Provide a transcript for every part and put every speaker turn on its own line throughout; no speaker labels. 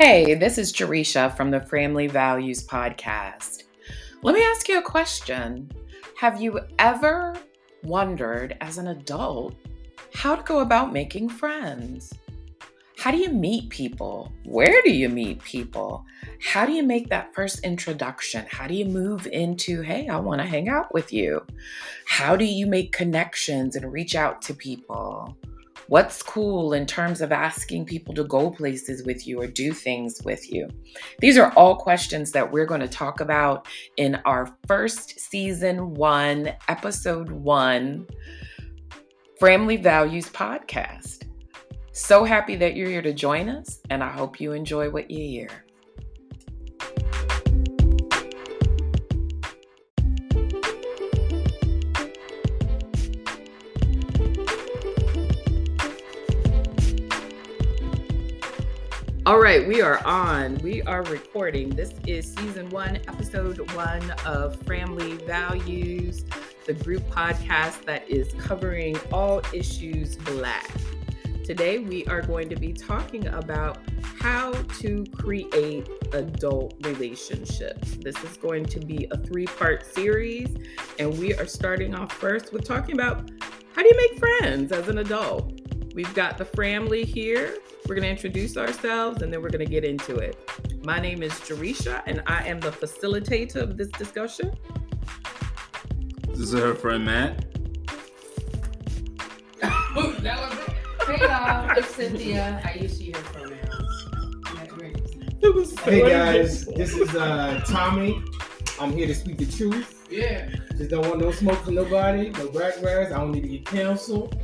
Hey, this is Jericia from the Framily Values Podcast. Let me ask you a question. Have you ever wondered as an adult how to go about making friends? How do you meet people? Where do you meet people? How do you make that first introduction? How do you move into, hey, I want to hang out with you? How do you make connections and reach out to people? What's cool in terms of asking people to go places with you or do things with you? These are all questions that we're going to talk about in our first season one, episode one, Framily Values podcast. So happy that you're here to join us, and I hope you enjoy what you hear. All right, we are on. We are recording. This is season one, episode one of Framily Values, the group podcast that is covering all issues Black. Today, we are going to be talking about how to create adult relationships. This is going to be a three part series, and we are starting off first with talking about how do you make friends as an adult? We've got the Framily here. We're going to introduce ourselves and then we're going to get into it. My name is Jericia, and I am the facilitator of this discussion.
This is her friend Matt.
Hey y'all, it's Cynthia. I use she her pronouns.
It was so
Hey guys, this is uh, Tommy. I'm here to speak the truth.
Yeah.
Just don't want no smoke from nobody, no black grass. I don't need to get canceled.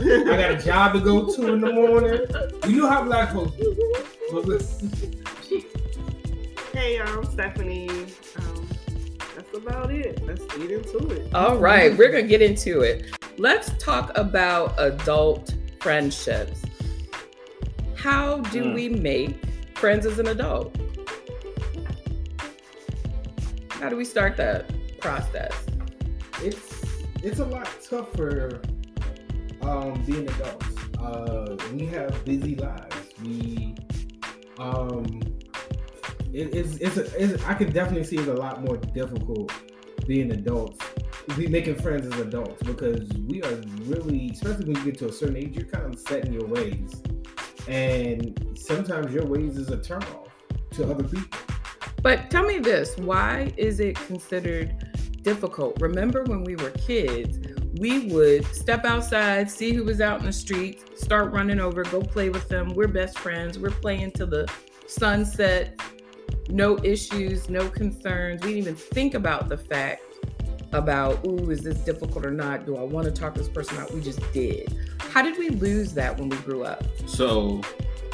I got a job to go to in the morning. You know how black folks do. But listen,
Hey, y'all, I'm Stephanie. Um, that's about it. Let's get into it.
All right, we're going to get into it. Let's talk about adult friendships. How do
Mm.
we make friends as an adult? How do we start that process?
it's it's a lot tougher um, being adults. Uh, we have busy lives. We um, it, it's it's, a, it's I can definitely see it's a lot more difficult being adults. Be making friends as adults because we are really, especially when you get to a certain age, you're kind of set in your ways, and sometimes your ways is a turnoff to other people.
But tell me this why is it considered difficult? Remember when we were kids, we would step outside, see who was out in the street, start running over, go play with them. We're best friends. We're playing till the sunset. No issues, no concerns. We didn't even think about the fact about, ooh, is this difficult or not? Do I want to talk this person out? We just did. How did we lose that when we grew up?
So,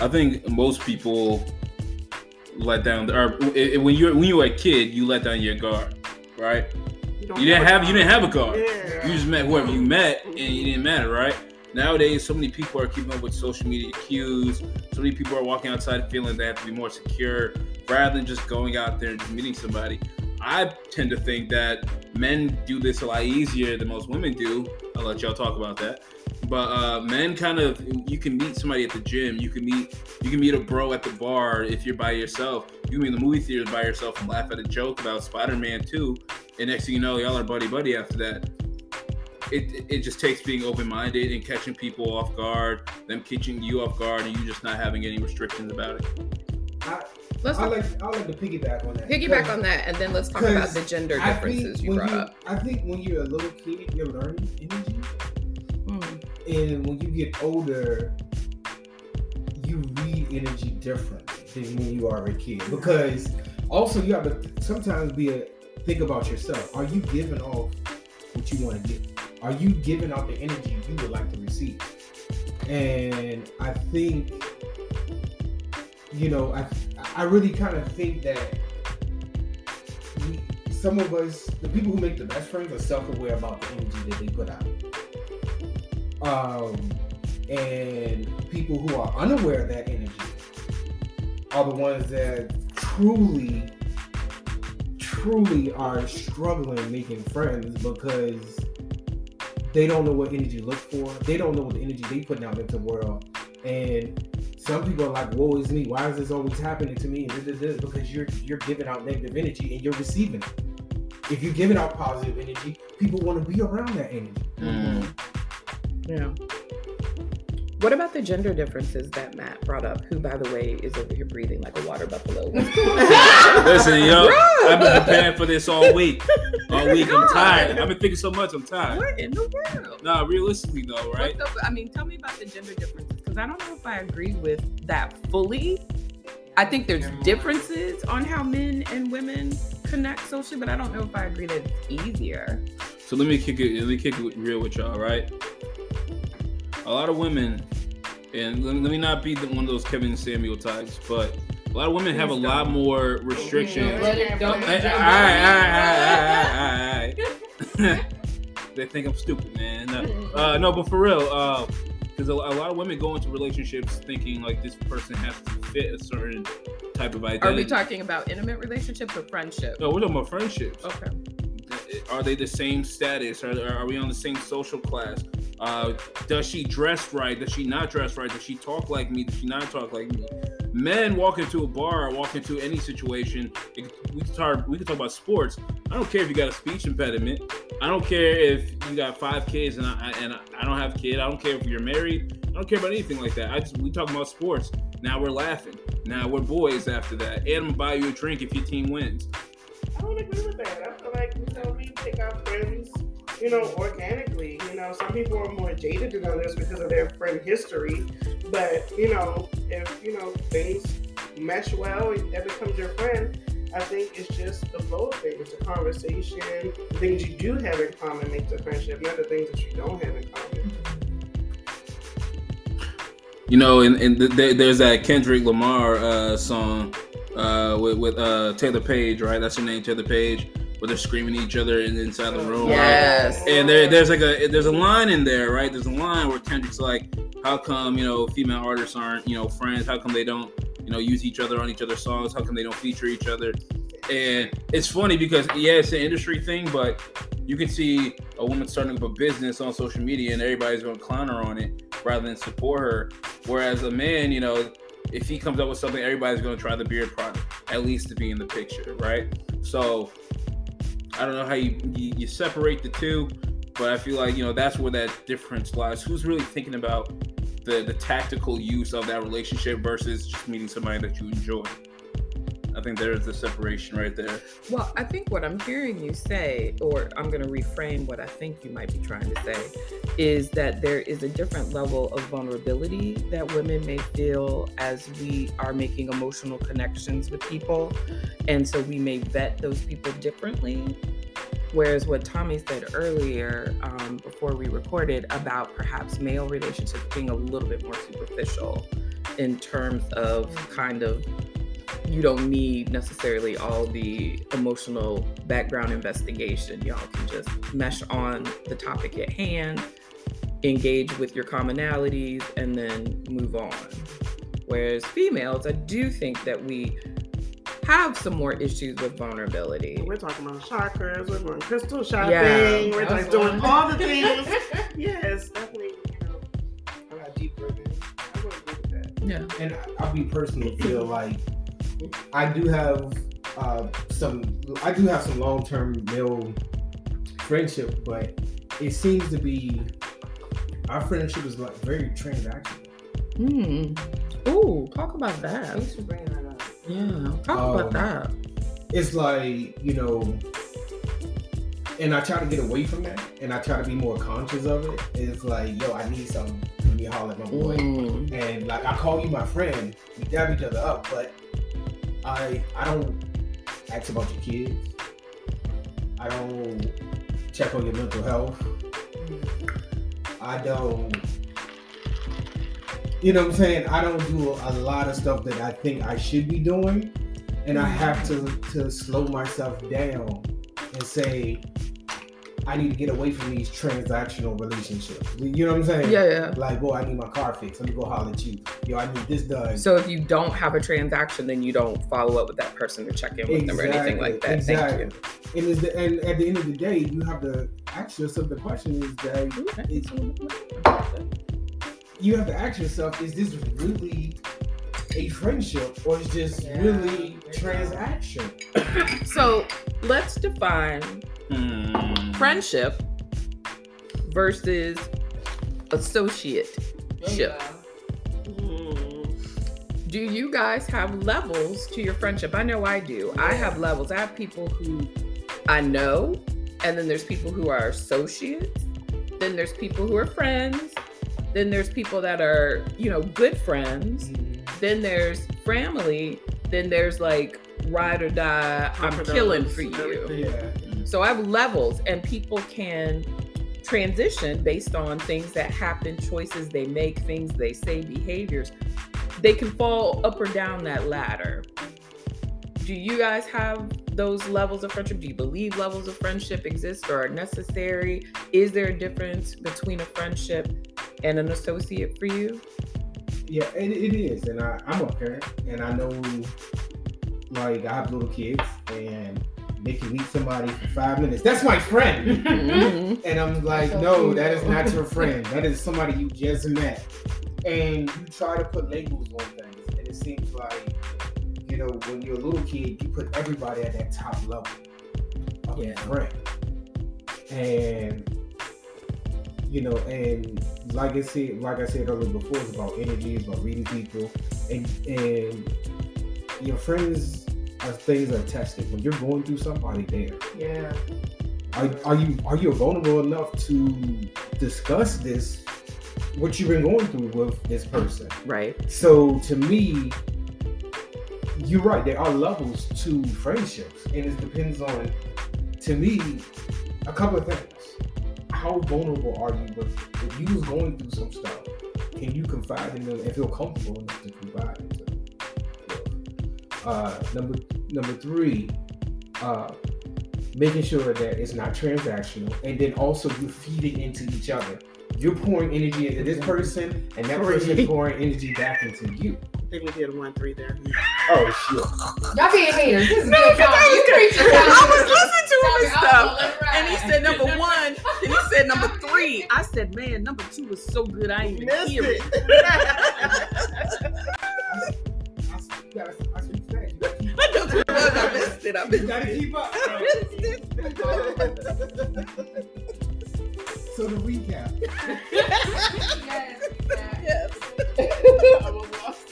I think most people let down. Or when you're when you're a kid, you let down your guard, right?
Don't
You didn't
a
have you didn't have a guard.
Yeah.
You just met whoever you met, and you didn't matter, right? Nowadays, so many people are keeping up with social media cues. So many people are walking outside feeling they have to be more secure rather than just going out there and meeting somebody. I tend to think that men do this a lot easier than most women do. I'll let y'all talk about that. But uh, men kind of you can meet somebody at the gym. You can meet you can meet a bro at the bar if you're by yourself. You can be in the movie theater by yourself and laugh at a joke about Spider-Man 2. And next thing you know, y'all are buddy buddy after that it it just takes being open minded and catching people off guard, them catching you off guard, and you just not having any restrictions about it.
I,
Let's
I like I like to piggyback on that.
piggyback on that, and then let's talk about the gender differences you brought
you,
up.
I think when you're a little kid, you're learning energy. And when you get older, you read energy differently than when you are a kid. Because also you have to sometimes be a think about yourself. Are you giving off what you want to give? Are you giving off the energy you would like to receive? And I think, you know, I I really kind of think that some of us, the people who make the best friends, are self-aware about the energy that they put out. Um, and people who are unaware of that energy are the ones that truly, truly are struggling making friends because they don't know what energy look for. They don't know what the energy they putting out into the world, and some people are like, "Woe is me! Why is this always happening to me?" Because you're you're giving out negative energy and you're receiving it. If you're giving out positive energy, people want to be around that energy.
Mm.
Yeah. What about the gender differences that Matt brought up? Who, by the way, is over here breathing like a water buffalo? What's going on?
Listen, yo,
Bruh.
I've been preparing for this all week. All week, I'm tired. I've been thinking so much. I'm tired.
What in the world?
Nah, realistically though, right?
What's up- I mean, tell me about the gender differences because I don't know if I agree with that fully. I think there's differences on how men and women connect socially, but I don't know if I agree that it's easier.
So let me kick it. Let me kick it real with y'all, right? A lot of women, and let, let me not be the, one of those Kevin Samuel types, but a lot of women have a lot more restrictions.
Let it- don't
Hey,
jump
alright, alright, alright, they think I'm stupid, man. No, uh, no but for real, because a, a lot of women go into relationships thinking like this person has to fit a certain type of identity.
Are we talking about intimate relationships or friendship?
No, we're talking about friendships.
Okay.
Are they the same status? Are, are we on the same social class? Uh, does she dress right? Does she not dress right? Does she talk like me? Does she not talk like me? Men walk into a bar, walk into any situation. it- we can talk. We can talk about sports. I don't care if you got a speech impediment. I don't care if you got five kids and I and I, don't have a kid. I don't care if you're married. I don't care about anything like that. I just we talk about sports. Now we're laughing. Now we're boys after that. And I'm gonna buy you a drink if your team wins.
I don't agree with that. I feel like you know pick friends, you know, organically. You know, some people are more jaded than others because of their friend history. But you know, if you know things mesh well, and that becomes your friend. I think it's just the flow of things, the conversation, the things you do have in common makes a friendship, not the things that you don't have in common.
You know, and, and th- there's that Kendrick Lamar uh, song uh, with, with uh, Taylour Paige, right? That's her name, Taylour Paige, where they're screaming at each other inside the room. right?
Yes.
And there, there's like a there's a line in there, right? There's a line where Kendrick's like, "How come you know female artists aren't you know friends? How come they don't you know use each other on each other's songs? How come they don't feature each other?" And it's funny because yeah, it's an industry thing, but you can see a woman starting up a business on social media and everybody's going to clown her on it rather than support her. Whereas a man, you know, if he comes up with something, everybody's going to try the beard product at least to be in the picture, right? So I don't know how you, you you separate the two, but I feel like you know that's where that difference lies. Who's really thinking about the the tactical use of that relationship versus just meeting somebody that you enjoy? I think there's the separation right there.
Well, I think what I'm hearing you say, or I'm going to reframe what I think you might be trying to say, is that there is a different level of vulnerability that women may feel as we are making emotional connections with people. And so we may vet those people differently. Whereas what Tommy said earlier um, before we recorded about perhaps male relationships being a little bit more superficial in terms of kind of you don't need necessarily all the emotional background investigation. Y'all can just mesh on the topic at hand, engage with your commonalities, and then move on. Whereas females, I do think that we have some more issues with vulnerability.
We're talking about chakras, we're going crystal shopping,
Yeah.
we're
That
like doing all the things. yes, definitely, you know, a lot deeper than I would agree with that.
Yeah.
and I- I'll be personally feel like I do have uh, some I do have some long term male friendship, but it seems to be our friendship is like very transactional.
Hmm. Ooh, talk about that.
Thanks for bringing that up.
Yeah, talk
Um,
about that.
It's like you know, and I try to get away from that, and I try to be more conscious of it. It's like, yo, I need something. Let me holler at my boy.
Mm.
and like I call you my friend, we dab each other up, but I I don't ask about your kids. I don't check on your mental health. I don't you know what I'm saying? I don't do a lot of stuff that I think I should be doing. And I have to to slow myself down and say I need to get away from these transactional relationships. You know what I'm saying?
Yeah, yeah.
Like, boy, I need my car fixed. Let me go holler at you. Yo, I need this done.
So if you don't have a transaction, then you don't follow up with that person to check in with them or anything like that.
Exactly.
Thank
And, is the, and at the end of the day, you have to ask yourself the question is that
you.
have to ask yourself, is this really a friendship or is just
Yeah.
really transaction.
So let's define
Hmm.
Friendship versus associate ship.
Mm.
Do you guys have levels to your friendship? I know I do. I have levels. I have people who I know, and then there's people who are associates. Then there's people who are friends. Then there's people that are, you know, good friends. Then there's family. Then there's like ride or die, I'm killing for you.
Yeah.
So I have levels, and people can transition based on things that happen, choices they make, things they say, behaviors. They can fall up or down that ladder. Do you guys have those levels of friendship? Do you believe levels of friendship exist or are necessary? Is there a difference between a friendship and an associate for you?
Yeah, it, it is, and I, I'm a parent, and I know, like, I have little kids, and they can meet somebody for five minutes. That's my friend,
Mhm.
and I'm like,
So
no,
cute.
that is not your friend. That is somebody you just met, and you try to put labels on things, and it seems like, you know, when you're a little kid, you put everybody at that top level of
Yeah.
friend, and you know, and like I said, like I said earlier before, it's about energy, it's about reading people, and and your friends are things are tested. When you're going through something, are they there?
Yeah.
Are, are you are you vulnerable enough to discuss this, what you've been going through with this person?
Right.
So to me, you're right. There are levels to friendships, and it depends on, to me, a couple of things. How vulnerable are you? But if you was going through some stuff, can you confide in them and feel comfortable enough to confide in them? Uh, number number three, uh, making sure that it's not transactional, and then also you're feeding into each other. You're pouring energy into this person, and that person is pouring energy back into you.
I think we did one three there.
Oh shit!
Y'all being haters. This is
No,
good
because. I
You
was,
preach
I was listening to him and stuff.
I'll let it
And he said number one, then he said number three. I said, man, number two was so good I didn't even
Missed
hear it.
I
missed been.
You gotta keep up.
I missed it.
so to recap,
Yes,
Yes.
I was lost.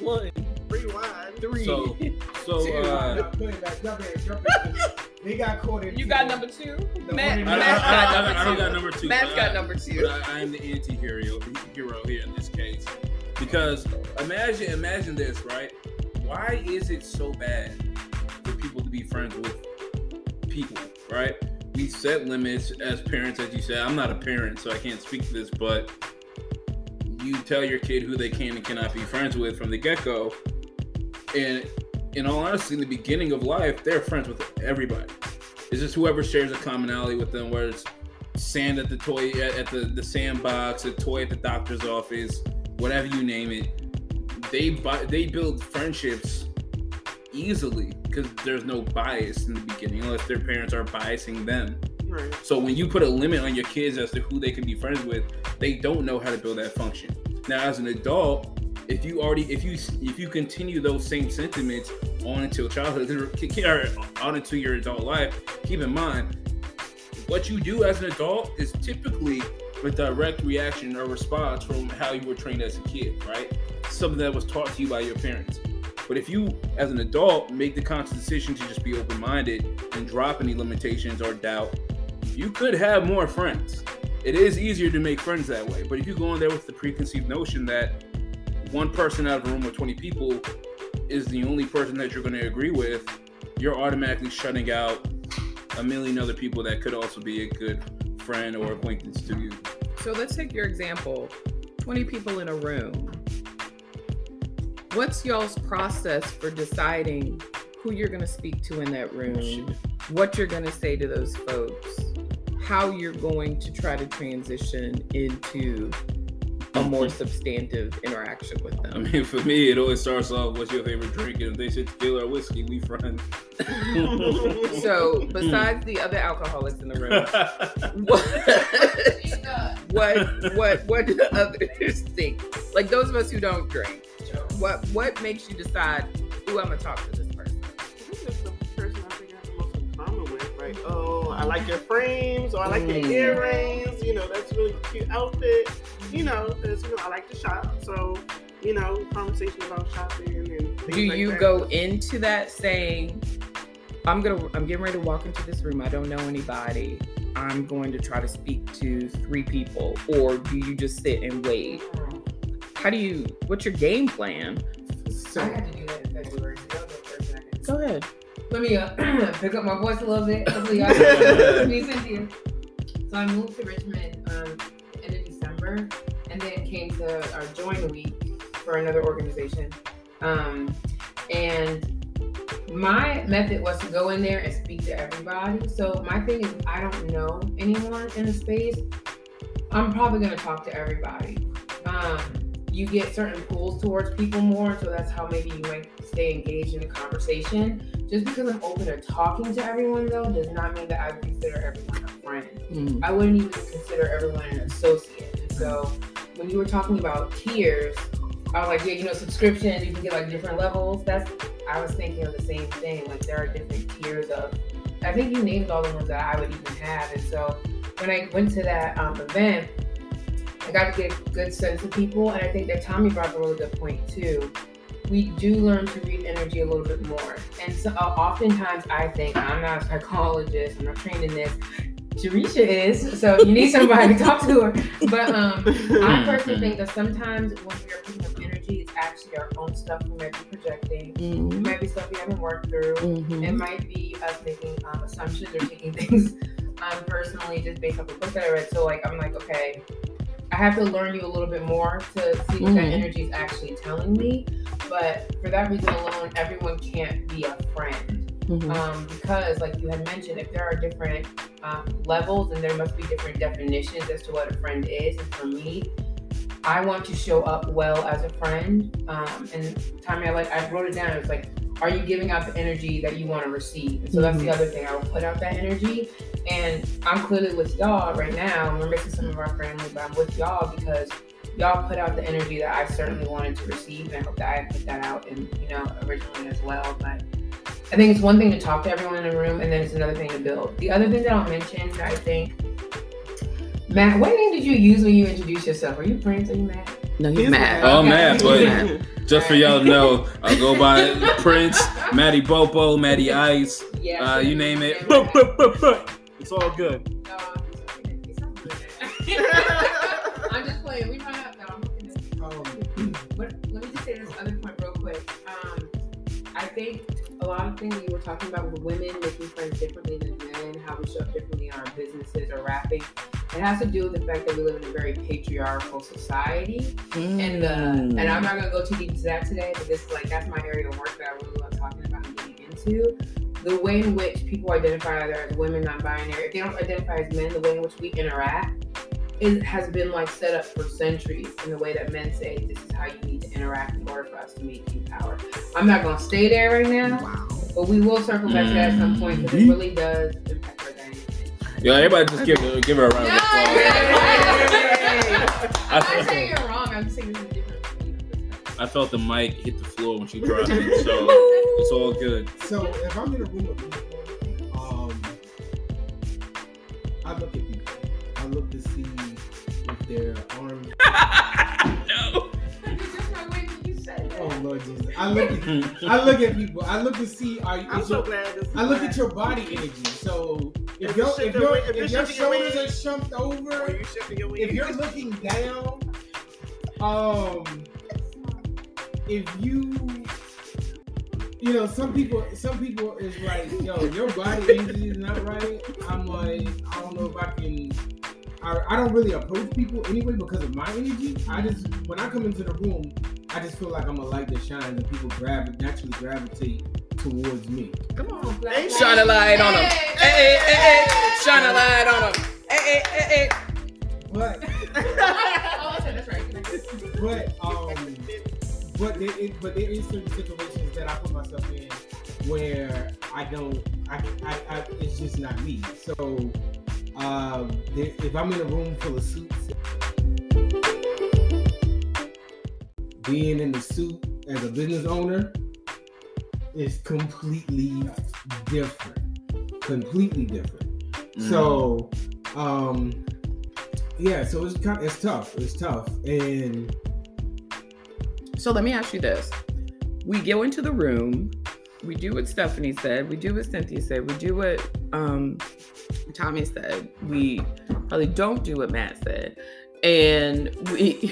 One,
Rewind.
three.
So, so
Two.
uh,
Now, put it back, jump in, jump in. They got caught in.
you got number two?
No,
Matt,
I-
I,
Matt's
I, I,
got
I,
number
I don't
two.
got number two.
Matt's
but
got
I-
number two.
But I, I am the anti-hero hero here in this case because imagine imagine this right. Why is it so bad for people to be friends with people? Right? We set limits as parents, as you said. I'm not a parent, so I can't speak to this, but you tell your kid who they can and cannot be friends with from the get-go, and in all honesty, in the beginning of life, they're friends with everybody. It's just whoever shares a commonality with them, whether it's sand at the toy at, at the, the sandbox, a toy at the doctor's office, whatever you name it. They buy, they build friendships easily because there's no bias in the beginning unless their parents are biasing them.
Right.
So when you put a limit on your kids as to who they can be friends with, they don't know how to build that function. Now, as an adult, if you already if you if you continue those same sentiments on until childhood or on into your adult life, keep in mind what you do as an adult is typically a direct reaction or response from how you were trained as a kid, right? Something that was taught to you by your parents. But if you, as an adult, make the conscious decision to just be open minded and drop any limitations or doubt, you could have more friends. It is easier to make friends that way. But if you go in there with the preconceived notion that one person out of a room with 20 people is the only person that you're going to agree with, you're automatically shutting out a million other people that could also be a good friend or acquaintance to you.
So let's take your example 20 people in a room. What's y'all's process for deciding who you're going to speak to in that room, what you're going to say to those folks, how you're going to try to transition into a more substantive interaction with them.
I mean, for me, it always starts off, "What's your favorite drink?" And if they say tequila or whiskey, we friends.
So, besides the other alcoholics in the room, what, what what what do the others think? Like those of us who don't drink, what what makes you decide who I'm gonna talk to this person?
I think that's the person I think I have the most in common with, right? Oh, I like your frames, or I like
Mm.
your earrings. You know, that's really cute outfit. You know, 'cause, you know, I like to shop, so you know, conversation about shopping and things
Do
like
you
that.
go into that saying, I'm gonna I'm getting ready to walk into this room. I don't know anybody. I'm going to try to speak to three people, or do you just sit and wait? How do you? What's your game plan?
So,
I had to do that in February. That was the first thing I did.
Go ahead.
Let me uh, pick up my voice a little bit. Hopefully, y'all can me, Cynthia. So I moved to Richmond um, and then came to our join week for another organization. Um, and my method was to go in there and speak to everybody. So my thing is, I don't know anyone in the space. I'm probably gonna talk to everybody. Um, you get certain pulls towards people more, so that's how maybe you might stay engaged in the conversation. Just because I'm open to talking to everyone, though, does not mean that I would consider everyone a friend.
Mm.
I wouldn't even consider everyone an associate. So when you were talking about tiers, I was like, yeah, you know, subscriptions, you can get like different levels. That's I was thinking of the same thing. Like there are different tiers of I think you named all the ones that I would even have. And so when I went to that um, event, I got to get a good sense of people. And I think that Tommy brought a really good point too. We do learn to read energy a little bit more. And so uh, oftentimes I think, I'm not a psychologist, I'm not trained in this. Jericia is, so you need somebody to talk to her. But um, I personally think that sometimes when we are picking up energy, it's actually our own stuff we might be projecting. It might be stuff we haven't worked through. It might be us making um, assumptions or taking things um, personally just based off a book that I read. So like I'm like, okay, I have to learn you a little bit more to see what that
Mhm.
energy is actually telling me. But for that reason alone, everyone can't be a friend
Mhm.
um, because, like you had mentioned, if there are different um, levels and there must be different definitions as to what a friend is. And for me, I want to show up well as a friend. Um, and Tommy, I like I wrote it down. It was like, are you giving out the energy that you want to receive? And so that's the other thing. I will put out that energy, and I'm clearly with y'all right now. We're missing some of our family, but I'm with y'all because y'all put out the energy that I certainly wanted to receive, and I hope that I put that out and you know originally as well. But I think it's one thing to talk to everyone in the room, and then it's another thing to build. The other thing that I'll mention, that I think, Matt, what name did you use when you introduced yourself? Are you Prince? Are you Matt?
No, he's
He's
mad.
Oh,
Okay.
man, but
Yeah.
just for y'all to know, I go by Prince, Matty Bopo, Matty Ice,
Yeah.
uh, you name it.
Yeah, right.
It's all good.
No, I'm just kidding. It sounds good. I'm just playing. We might have no, I'm looking at
um,
But let me just say this other point real quick. Um, I think a lot of things you were talking about with women making friends differently than men, how we show up differently in our businesses or rapping, it has to do with the fact that we live in a very patriarchal society. And the and I'm not gonna go too deep into that today, but this is like that's my area of work that I really love talking about and getting into. The way in which people identify either as women, non-binary, if they don't identify as men, the way in which we interact it has been like set up for centuries in the way that men say this is how you need to interact in order for us to maintain power. I'm not gonna stay there right now,
Wow.
but we will circle back to that at some point because it really does impact our dynamic.
Yeah, everybody just give her, give her a round of applause.
I'm not saying you're wrong. I'm saying this is different. you know, perspective.
I felt the mic hit the floor when she dropped it, so it's all good.
so if I'm in a room with people, um, I look at people. I look to see if their arms.
no.
It's just my way that you said that.
Oh Lord Jesus! I look at I look at people. I look to see are you.
I'm so
your-
glad this is
I look
mine.
at your body energy. So if
If
your
you
if your
your if
if your
shift your
shoulders are shumped
Or
over,
you your
if you're looking down, um, if you, you know, some people, some people is like, yo, your body energy is not right. I'm like, I don't know if I can. I, I don't really approach people anyway because of my energy. I just when I come into the room, I just feel like I'm a light that shines and people gravi- naturally gravitate towards me.
Come on, black
Hey,
Shine a light on them. Hey, hey, hey, hey. Shine a light on them. Hey, hey, hey, hey.
But
oh, that's right.
but um but there is, but there is certain situations that I put myself in where I don't I, I, I it's just not me. So Um, there- if I'm in a room full of suits, being in the suit as a business owner is completely different. Completely different.
Mm.
So, um, yeah, so it's kind of, it's tough. It's tough, and
So let me ask you this. We go into the room, we do what Stephanie said, we do what Cynthia said, we do what um, Tommy said, we probably don't do what Matt said. And we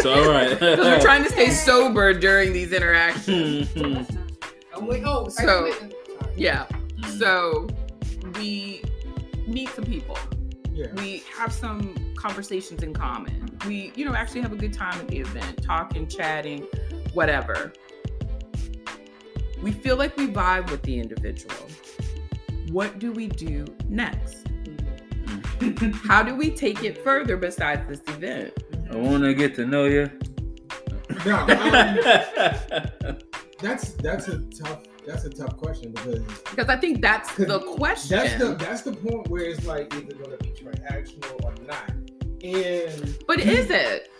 so all right.
because we're trying to stay sober during these interactions.
Oh, wait, oh,
So- Yeah. So we meet some people.
yeah,
we have some conversations in common. We, you know, actually have a good time at the event, talking, chatting, whatever. We feel like we vibe with the individual. What do we do next? How do we take it further besides this event?
I want to get to know you.
no, um, that's that's a tough that's a tough question because
Because I think that's the question.
that's the that's the point where it's like either going to be transactional or not, and
but is it?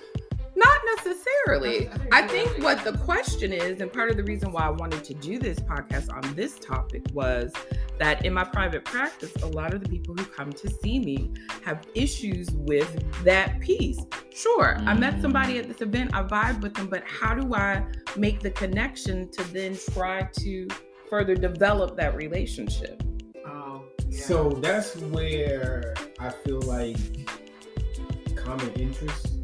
Not necessarily. I think what the question is, and part of the reason why I wanted to do this podcast on this topic was that in my private practice, a lot of the people who come to see me have issues with that piece. Sure, I met mm. somebody at this event, I vibe with them, but how do I make the connection to then try to further develop that relationship?
Oh, yeah.
so that's where I feel like common interest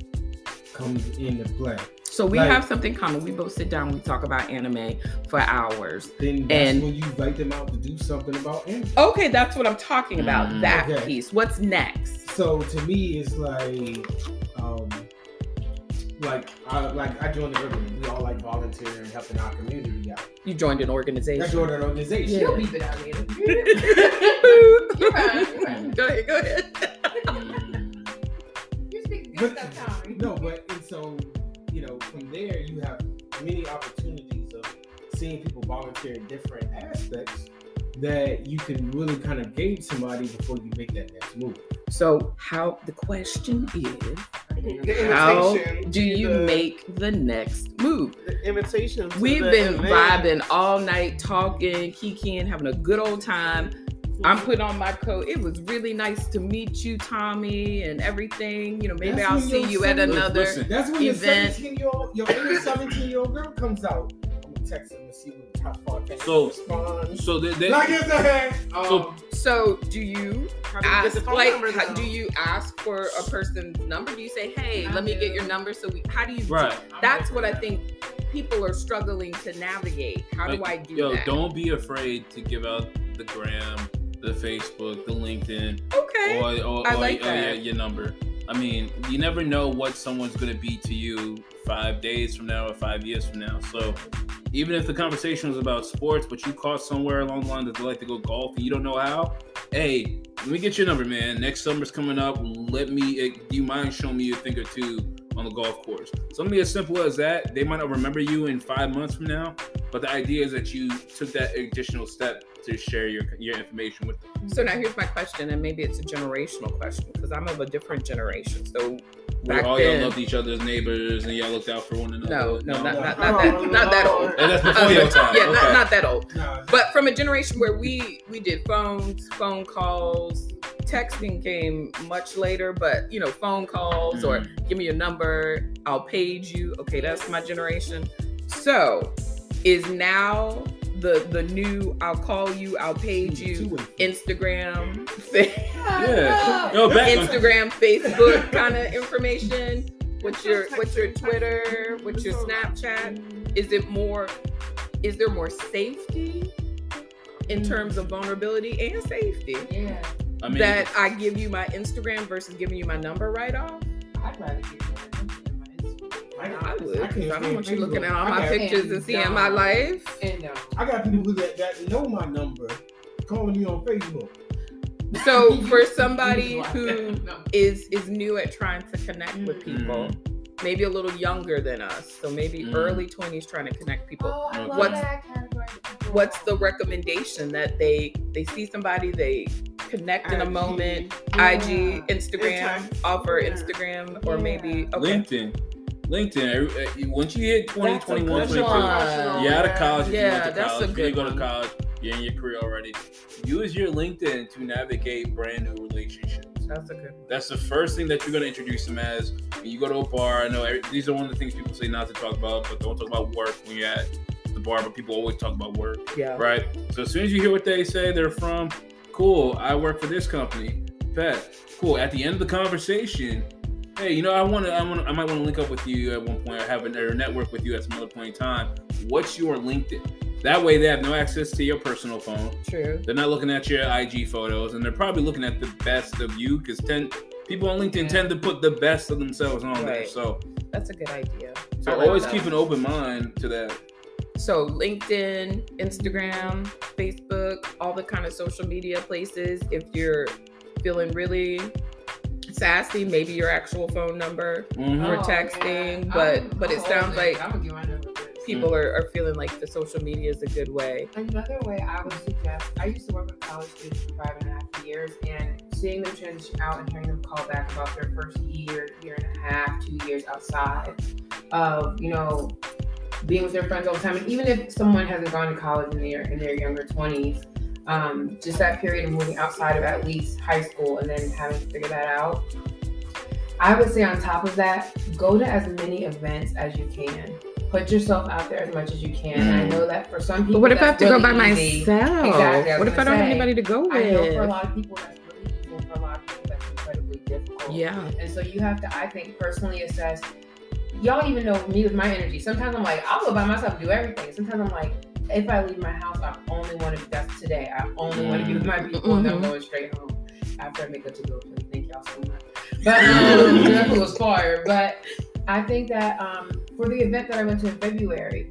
comes into play.
So we
Like-
have something common. We both sit down, we talk about anime for hours.
Then that's
And-
when you invite them out to do something about anime.
Okay, that's what I'm talking about.
Mm.
That
Okay.
piece. What's next?
So to me, it's like, um, like I like I joined the urban. We all like volunteering, helping our community out.
You joined an
I
organization.
joined an organization.
You'll beep it out later.
You're
fine, you're fine.
Go ahead, go ahead.
You speak
But-
good stuff, Tommy.
No, but and so you know, from there you have many opportunities of seeing people volunteer in different aspects that you can really kind of gauge somebody before you make that next move.
So, how the question is,
The
how do you
the-
make the next move?
the invitation?
We've
the
been
event?
vibing all night, talking, kikiing, having a good old time. I'm putting on my coat. It was really nice to meet you, Tommy, and everything. You know, maybe
That's
I'll see
your
you at another.
Listen,
That's when your
Event.
17 year old, your inner 17 year old girl comes out. I'm gonna text him and see what how far can
So-
respond.
So they, they,
Like it's a um,
So-
So, do you
How do you get
ask like how, do you ask for a person's number? Do you say, "Hey,
I
let me get your number"? So we, how do you?
right.
That's what I think people are struggling to navigate. How do I do
Yo,
that?
don't be afraid to give out the gram, the Facebook, the LinkedIn,
Okay.
or, or,
I
or-
like
or your, your number. I mean, you never know what someone's gonna be to you five days from now or five years from now. So even if the conversation was about sports, but you caught somewhere along the line that they like to go golf and you don't know how, hey, let me get your number, man. Next summer's coming up. Let me. eh, Do you mind showing me a thing or two on the golf course? Something as simple as that. They might not remember you in five months from now, but the idea is that you took that additional step to share your your information with them.
So now here's my question, and maybe it's a generational question because I'm of a different generation. So
Where
Back
all
then-
y'all loved each other's neighbors and y'all looked out for one another.
no, no, not,
no.
not, not that, not that old.
And that's before your time.
Yeah, not,
okay.
not that old. But from a generation where we we did phones, phone calls, texting came much later. But you know, phone calls or
Mhm.
give me your number, I'll page you. Okay, that's my generation. So is now the the new I'll call you, I'll page you,
two-way.
Instagram,
Yeah. Yo, back
Instagram, Facebook kind of information. What's your what's your Twitter? What's your Snapchat? Is it more? Is there more safety in terms of vulnerability and safety
Yeah,
I mean,
that I give you my Instagram versus giving you my number right off?
I'd rather give you my number than my Instagram.
I would.
I
'cause
can't
I don't want you looking at all my pictures and seeing my life.
And no.
I got people who that, that know my number calling me on Facebook.
So for somebody
You-
who
No.
is is new at trying to connect with
Mm.
people, maybe a little younger than us, so maybe
Mm.
early twenties trying to connect people.
Oh, I love
What's-
that category.
what's the recommendation that they they see somebody they connect in a moment.
Yeah.
IG, Instagram, offer
yeah.
Instagram, or
Yeah.
maybe okay.
LinkedIn. LinkedIn. every- eh, you- Once you hit 20,
That's
21, 22,
one.
you're out of college. If
Yeah,
you went to
that's a
college. If
good
you go to college, you're in your career already. Use your LinkedIn to navigate brand new relationships.
That's a good.
That's the first thing that you're going to introduce them as. When you go to a bar, I know every, these are one of the things people say not to talk about, but don't talk about work when you're at the bar, but people always talk about work,
Yeah.
right? So as soon as you hear what they say, they're from, cool, I work for this company, bet, cool. At the end of the conversation, hey, you know, I want to, I want, I might want to link up with you at one point, or have a or network with you at some other point in time. What's your LinkedIn? That way, they have no access to your personal phone.
True.
They're not looking at your IG photos, and they're probably looking at the best of you because ten people on LinkedIn
Yeah.
tend to put the best of themselves on there. So,
That's a good idea.
so
I like
always
that.
keep an open mind to that.
So LinkedIn, Instagram, Facebook, all the kind of social media places. If you're feeling really sassy, maybe your actual phone number.
Mhm.
Or
Oh,
texting,
yeah.
but-
I'm-
but it
I'm
sounds
old,
like
I'm gonna get my number first.
People are, are feeling like the social media is a good way.
Another way I would suggest, I used to work with college students for five and a half years, and seeing them transition out and hearing them call back about their first year, year and a half, two years outside of, you know, being with their friends all the time. And even if someone hasn't gone to college in their in their younger twenties, um, just that period of moving outside of at least high school and then having to figure that out. I would say on top of that, go to as many events as you can. Put yourself out there as much as you can. And I know that for some people,
But what if I have
that's
to go by
easy.
myself?
Exactly, I
what if I don't have anybody to go with?
I know for a lot of people that's really easy, for a lot of people that's incredibly difficult.
Yeah.
And so you have to, I think, personally assess. Y'all even know me with my energy. Sometimes I'm like, I'll go by myself and do everything. Sometimes I'm like, if I leave my house, I only want to. Be that's today. I only want to be with my people, and I'm going straight home after I make up to go. Play. Thank y'all so much. But um, that was fire. But I think that um, for the event that I went to in February,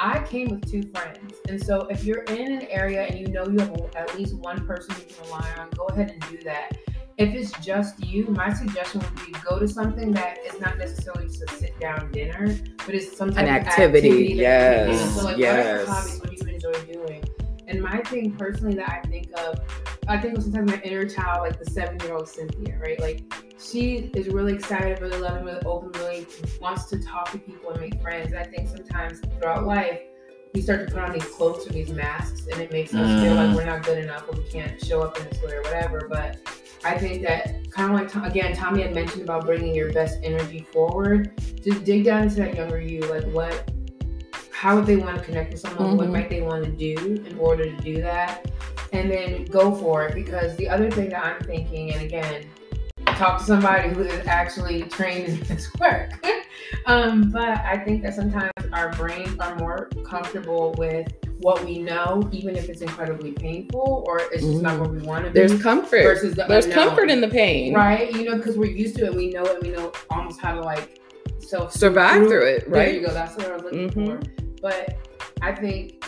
I came with two friends. And so if you're in an area and you know you have at least one person you can rely on, go ahead and do that. If it's just you, my suggestion would be go to something that is not necessarily just a sit down dinner, but it's some type
An
of
activity,
activity you're doing.
yes,
So like
yes.
whatever hobbies what you enjoy doing. And my thing personally that I think of, I think of sometimes my inner child, like the seven year old Cynthia, right? Like she is really excited, really loving, really open, really wants to talk to people and make friends. And I think sometimes throughout life, we start to put on these cloaks or these masks, and it makes us feel
Mm.
like we're not good enough or we can't show up in this way or whatever. But I think that kind of like Tom- again, Tommy had mentioned about bringing your best energy forward. Just dig down into that younger you, like what, how would they want to connect with someone? What
Mhm.
might they want to do in order to do that? And then go for it. Because the other thing that I'm thinking, and again, talk to somebody who is actually trained in this work. um, but I think that sometimes our brains are more comfortable with what we know, even if it's incredibly painful or it's just not what we want to be.
There's comfort.
versus the
There's
unknown.
comfort in the pain.
right? You know, because we're used to it, we know it, we know almost how to like self
Survive through it, Right?
There you go. That's what I was looking
Mhm.
for. But I think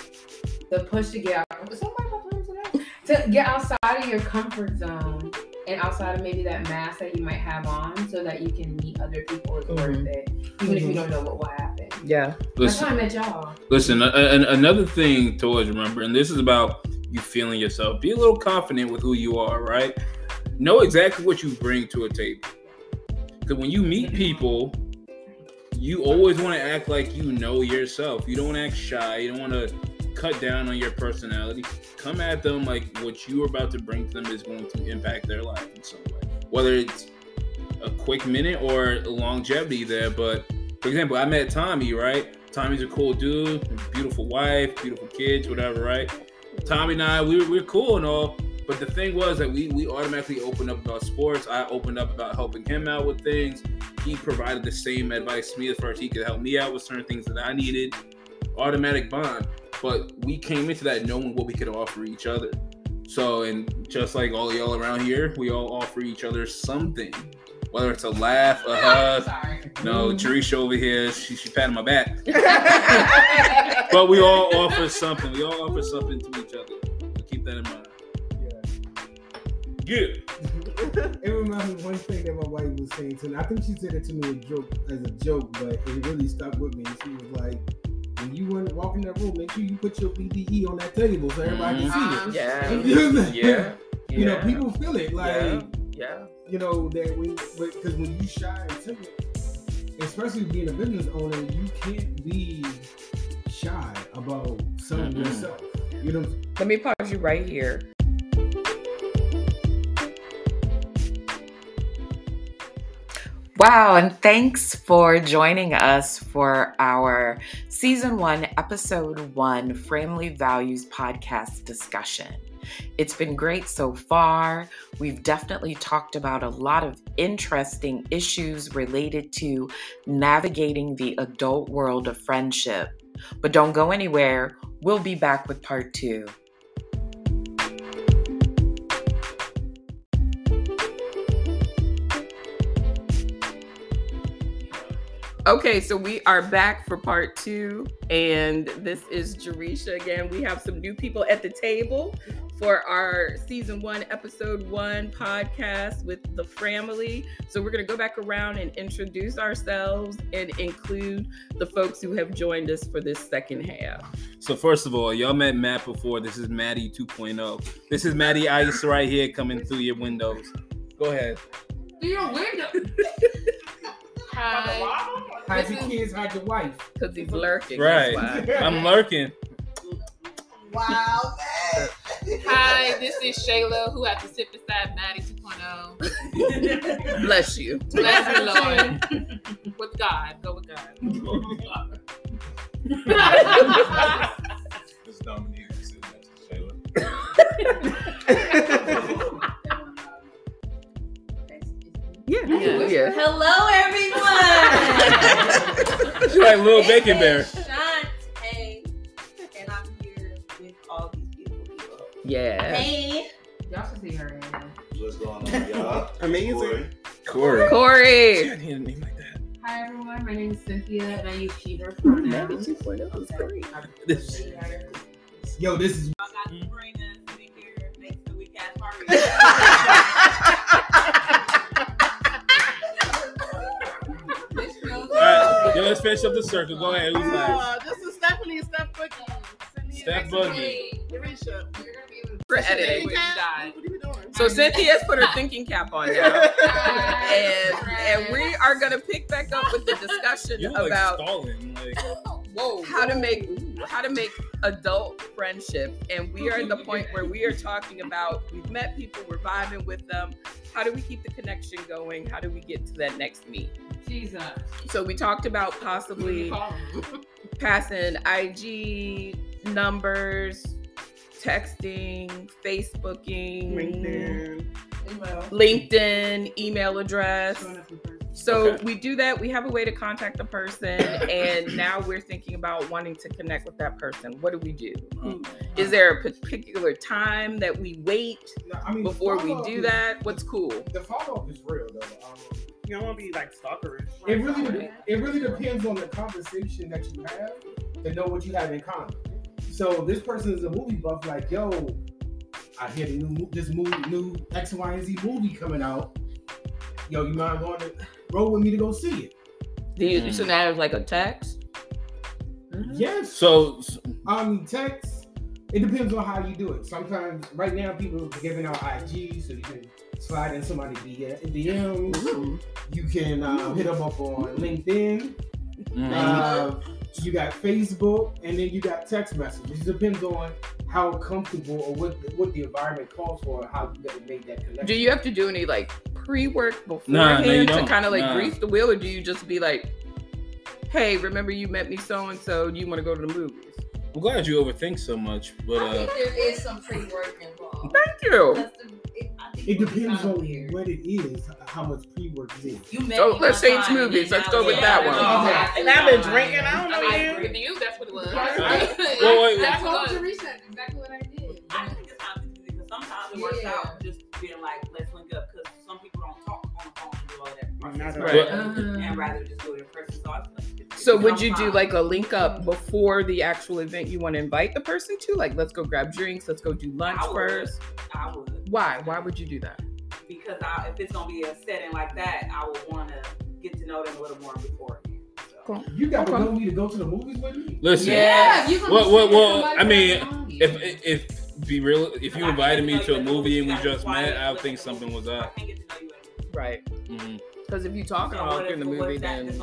the push to get out. Somebody about to? To get outside of your comfort zone and outside of maybe that mask that you might have on, so that you can meet other people is worth
Mhm.
it, even if you
Mhm.
don't know what will happen.
Yeah.
That's how
Listen,
I met y'all.
listen. A, a- another thing to always remember, and this is about you feeling yourself. Be a little confident with who you are, right? Know exactly what you bring to a table. Because when you meet people, you always want to act like you know yourself. You don't want to act shy. You don't want to cut down on your personality. Come at them like what you are about to bring to them is going to impact their life in some way. Whether it's a quick minute or longevity there. But for example, I met Tommy, right? Tommy's a cool dude, beautiful wife, beautiful kids, whatever, right? Tommy and I, we were, we were cool and all. But the thing was that we we automatically opened up about sports. I opened up about helping him out with things. He provided the same advice to me as far as he could help me out with certain things that I needed. Automatic bond. But we came into that knowing what we could offer each other. So, and just like all y'all around here, we all offer each other something. Whether it's a laugh, a hug.
Sorry.
No, Teresa over here, she, she patting my back. But we all offer something. We all offer something to each other. So keep that in mind. Yeah.
It reminds me of one thing that my wife was saying to me. I think she said it to me a joke, as a joke, but it really stuck with me. She was like, when you want to walk in that room, make sure you put your BDE on that table so everybody
Mhm.
can see
Yeah.
it.
Yeah.
You know, people feel it. Like
Yeah. Yeah.
you know that when because when you shy and timid, especially being a business owner, you can't be shy about selling
Mhm.
yourself. You know,
Let me pause you right here. Wow, and thanks for joining us for our season one, episode one Framily Values podcast discussion. It's been great so far. We've definitely talked about a lot of interesting issues related to navigating the adult world of friendship. But don't go anywhere. We'll be back with part two. Okay, so we are back for part two, and this is Jericia again. We have some new people at the table for our season one, episode one podcast with the Framily. So we're gonna go back around and introduce ourselves and include the folks who have joined us for this second half.
So first of all, y'all met Matt before. This is Maddie 2.0. This is Maddie Ice right here coming through your windows. Go ahead.
Through your window.
Hi.
Hide
This
your kids, hide your wife.
Because he's lurking.
Right. I'm lurking.
Wow, man.
Hi, this is Shayla, who had to sit beside Maddie 2.0.
Bless you.
Bless you, Lord. with God. Go with God.
This is Dominique. I'm sitting next to Shayla.
Yeah. Yeah. yeah.
Hello, everyone.
She's like little bacon bear.
Shantae, and I'm here with all these beautiful people.
Yeah.
Hey,
Y'all should see her. man.
What's going on, y'all?
Amazing.
Corey.
Corey.
Corey.
I need a name like that.
Hi everyone, my name is Cynthia and I use she her pronouns.
This-
Yo, this is
I got Sabrina sitting here next to Weak Ass
yo, let's finish up the circle. Go ahead. Who's last?
Uh, this is Stephanie and Steph Boogie. Sitting here
Steph
next to
Boogie.
me. Arisha.
For editing.
What are you doing?
So Cynthia's put her thinking cap on now. And and we are gonna pick back up with the discussion
You like
about
stalling. Like,
whoa how to make how to make adult friendship. And we are at the point where we are talking about we've met people, we're vibing with them. How do we keep the connection going? How do we get to that next meet?
Jesus.
So we talked about possibly passing IG numbers, texting, Facebooking,
LinkedIn.
email, LinkedIn, email address. So
Okay.
we do that. We have a way to contact the person, and now we're thinking about wanting to connect with that person. What do we do? Is there a particular time that we wait
I mean,
before we do
is-
that? What's cool?
The follow up is real though. Um,
You don't want to be like stalkerish.
it really it really depends on the conversation that you have to know what you have in common. So this person is a movie buff, like yo, I hear the new mo- this movie, new X Y and Z movie coming out. Yo, you mind going to roll with me to go see it?
Do you,
Mm.
So now it's like a text.
Yes.
so, so
Um, text. It depends on how you do it. Sometimes, right now, people are giving out IG, so you can slide in somebody DM. You can uh, hit them up on LinkedIn.
mm,
Uh, you got Facebook, and then you got text messages. It depends on how comfortable or what what the environment calls for, how you gotta make that connection.
Do you have to do any like pre-work
Nah,
beforehand
no, you
to kind of like
Nah.
grease the wheel, or do you just be like, "Hey, remember you met me so and so? Do you want to go to the movies?"
I'm glad you overthink so much, but
I
uh,
think there is some pre-work involved.
Thank you.
That's the, it, I think
It
it's
depends on
weird.
what it is, how much pre-work it is.
You met
So let's
one
change
time,
movies. Let's go with
we're
that one.
Okay.
And I've been drinking. I don't know
I
you.
agree with you. That's what it was.
Well, wait,
That's
That's
what
what-
Teresa. Exactly what I did.
I think it's time to because sometimes it works
Yeah.
out just being like, let's link up because some people don't talk on the phone and do all that process.
Not
Right.
Uh-huh.
And rather just do it in person. So I feel like it's-
So would you do like a link up before the actual event you want to invite the person to? Like, let's go grab drinks. Let's go do lunch
I would.
first.
I would.
Why? Why would you do that?
Because I, if it's gonna be a setting like that, I would want to get to know them a little more beforehand. So.
Cool.
You got
Okay.
to go me to go to the movies with me.
listen.
Yeah.
you
Well, well, well, I mean,
around you.
If if be real. If you invited me to a movie and we just met, I would
would
think something was up.
Right.
Mhm.
Because if you talk about in the movie, then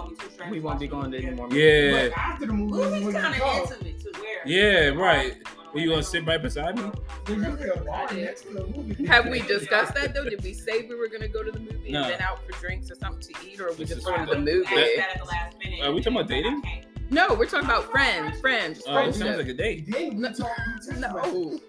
we won't be going to any more movies.
Yeah,
But after the movie,
Movies
when you
kind of intimate to where.
yeah, right. Are you gonna sit right beside me?
there's usually a bar next to the movie.
Have we discussed that though? Did we say we were gonna go to the movie
No.
and then out for drinks or something to eat, or we
This
just going to the movie?
That at the last minute.
Are we talking about dating?
No, we're talking about friends, friends,
Oh, it sounds like a date.
Then we talk. We talk about
No,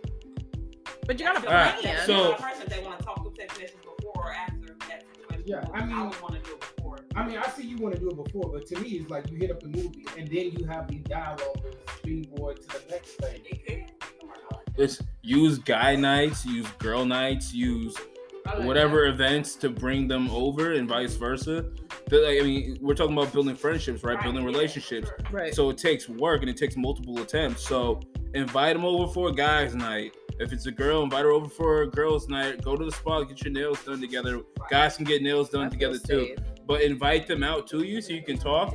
but you gotta
All right,
plan.
so-
If they want to talk with text messages before or after that situation.
Yeah, I mean-
I would want to do it before.
I mean, I see you want to do it before, but to me, it's like you hit up the movie and then you have the dialogue and springboard to the next thing.
It can. Come on, I like
Let's use guy nights, use girl nights, use
I like
whatever events to bring them over, and vice versa. The- like, I mean, we're talking about building friendships, right? Building
yeah,
relationships.
sure.
Right.
So it takes work and it takes multiple attempts. So invite them over for a guys' night. If it's a girl, invite her over for a girls' night. Go to the spa, get your nails done together. Guys can get nails done
I
together too.
Safe.
But invite them out to you so you can talk,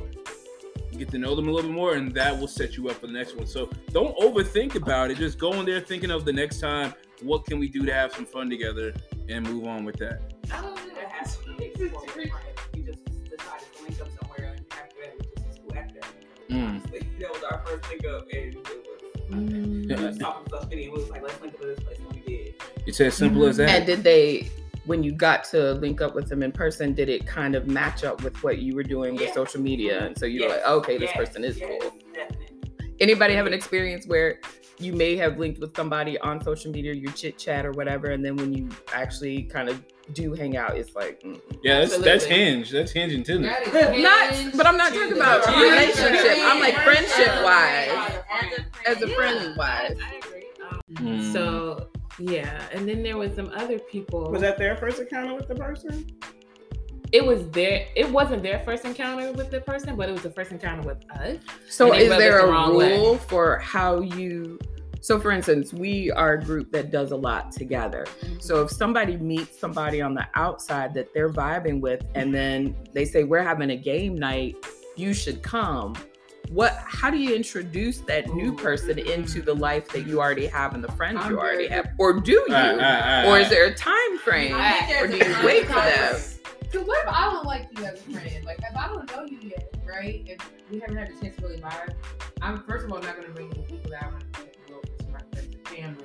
get to know them a little bit more, and that will set you up for the next one. So don't overthink about it. Just go in there thinking of the next time. What can we do to have some fun together and move on with that?
I don't know.
It has to be before we friends. We just decided to link up somewhere, and after that, we just was after that.
Mm.
Honestly, that was our first link up, and it was.
Mm.
We was talking stuff, and it was like, let's link up at this place, and we did.
It's as simple as that.
And did they, when you got to link up with them in person, did it kind of match up with what you were doing with social media? And so you were
Yes.
like, okay, this
Yes.
person is
Yes.
cool.
Definitely.
Anybody have an experience where you may have linked with somebody on social media, your chit chat or whatever, and then when you actually kind of do hang out, it's like, mm.
yeah, that's that's hinge. That's hinge and Tinder.
That is
not, but I'm not talking about relationship. I'm like
Friendship.
friendship wise,
As
as a friend wise.
I agree. Um,
Mm.
So yeah, and then there was some other people.
Was that their first encounter with the person?
it was their it wasn't their first encounter with the person, but it was the first encounter with us.
So is there
us the
a
way.
rule for how you so for instance, we are a group that does a lot together. Mm-hmm. So if somebody meets somebody on the outside that they're vibing with and then they say we're having a game night, you should come. What how do you introduce that new person into the life that you already have and the friends
I'm
you already
very-
have? Or do you?
All right, all right, all right,
Or is there a time frame?
I think
Or do you wait for them?
Cause what if I don't like you as a friend? Like if I don't know you yet, right? If we haven't had a chance to really vibe, I'm first of all not gonna bring you people that I want to get to know to my friends and family.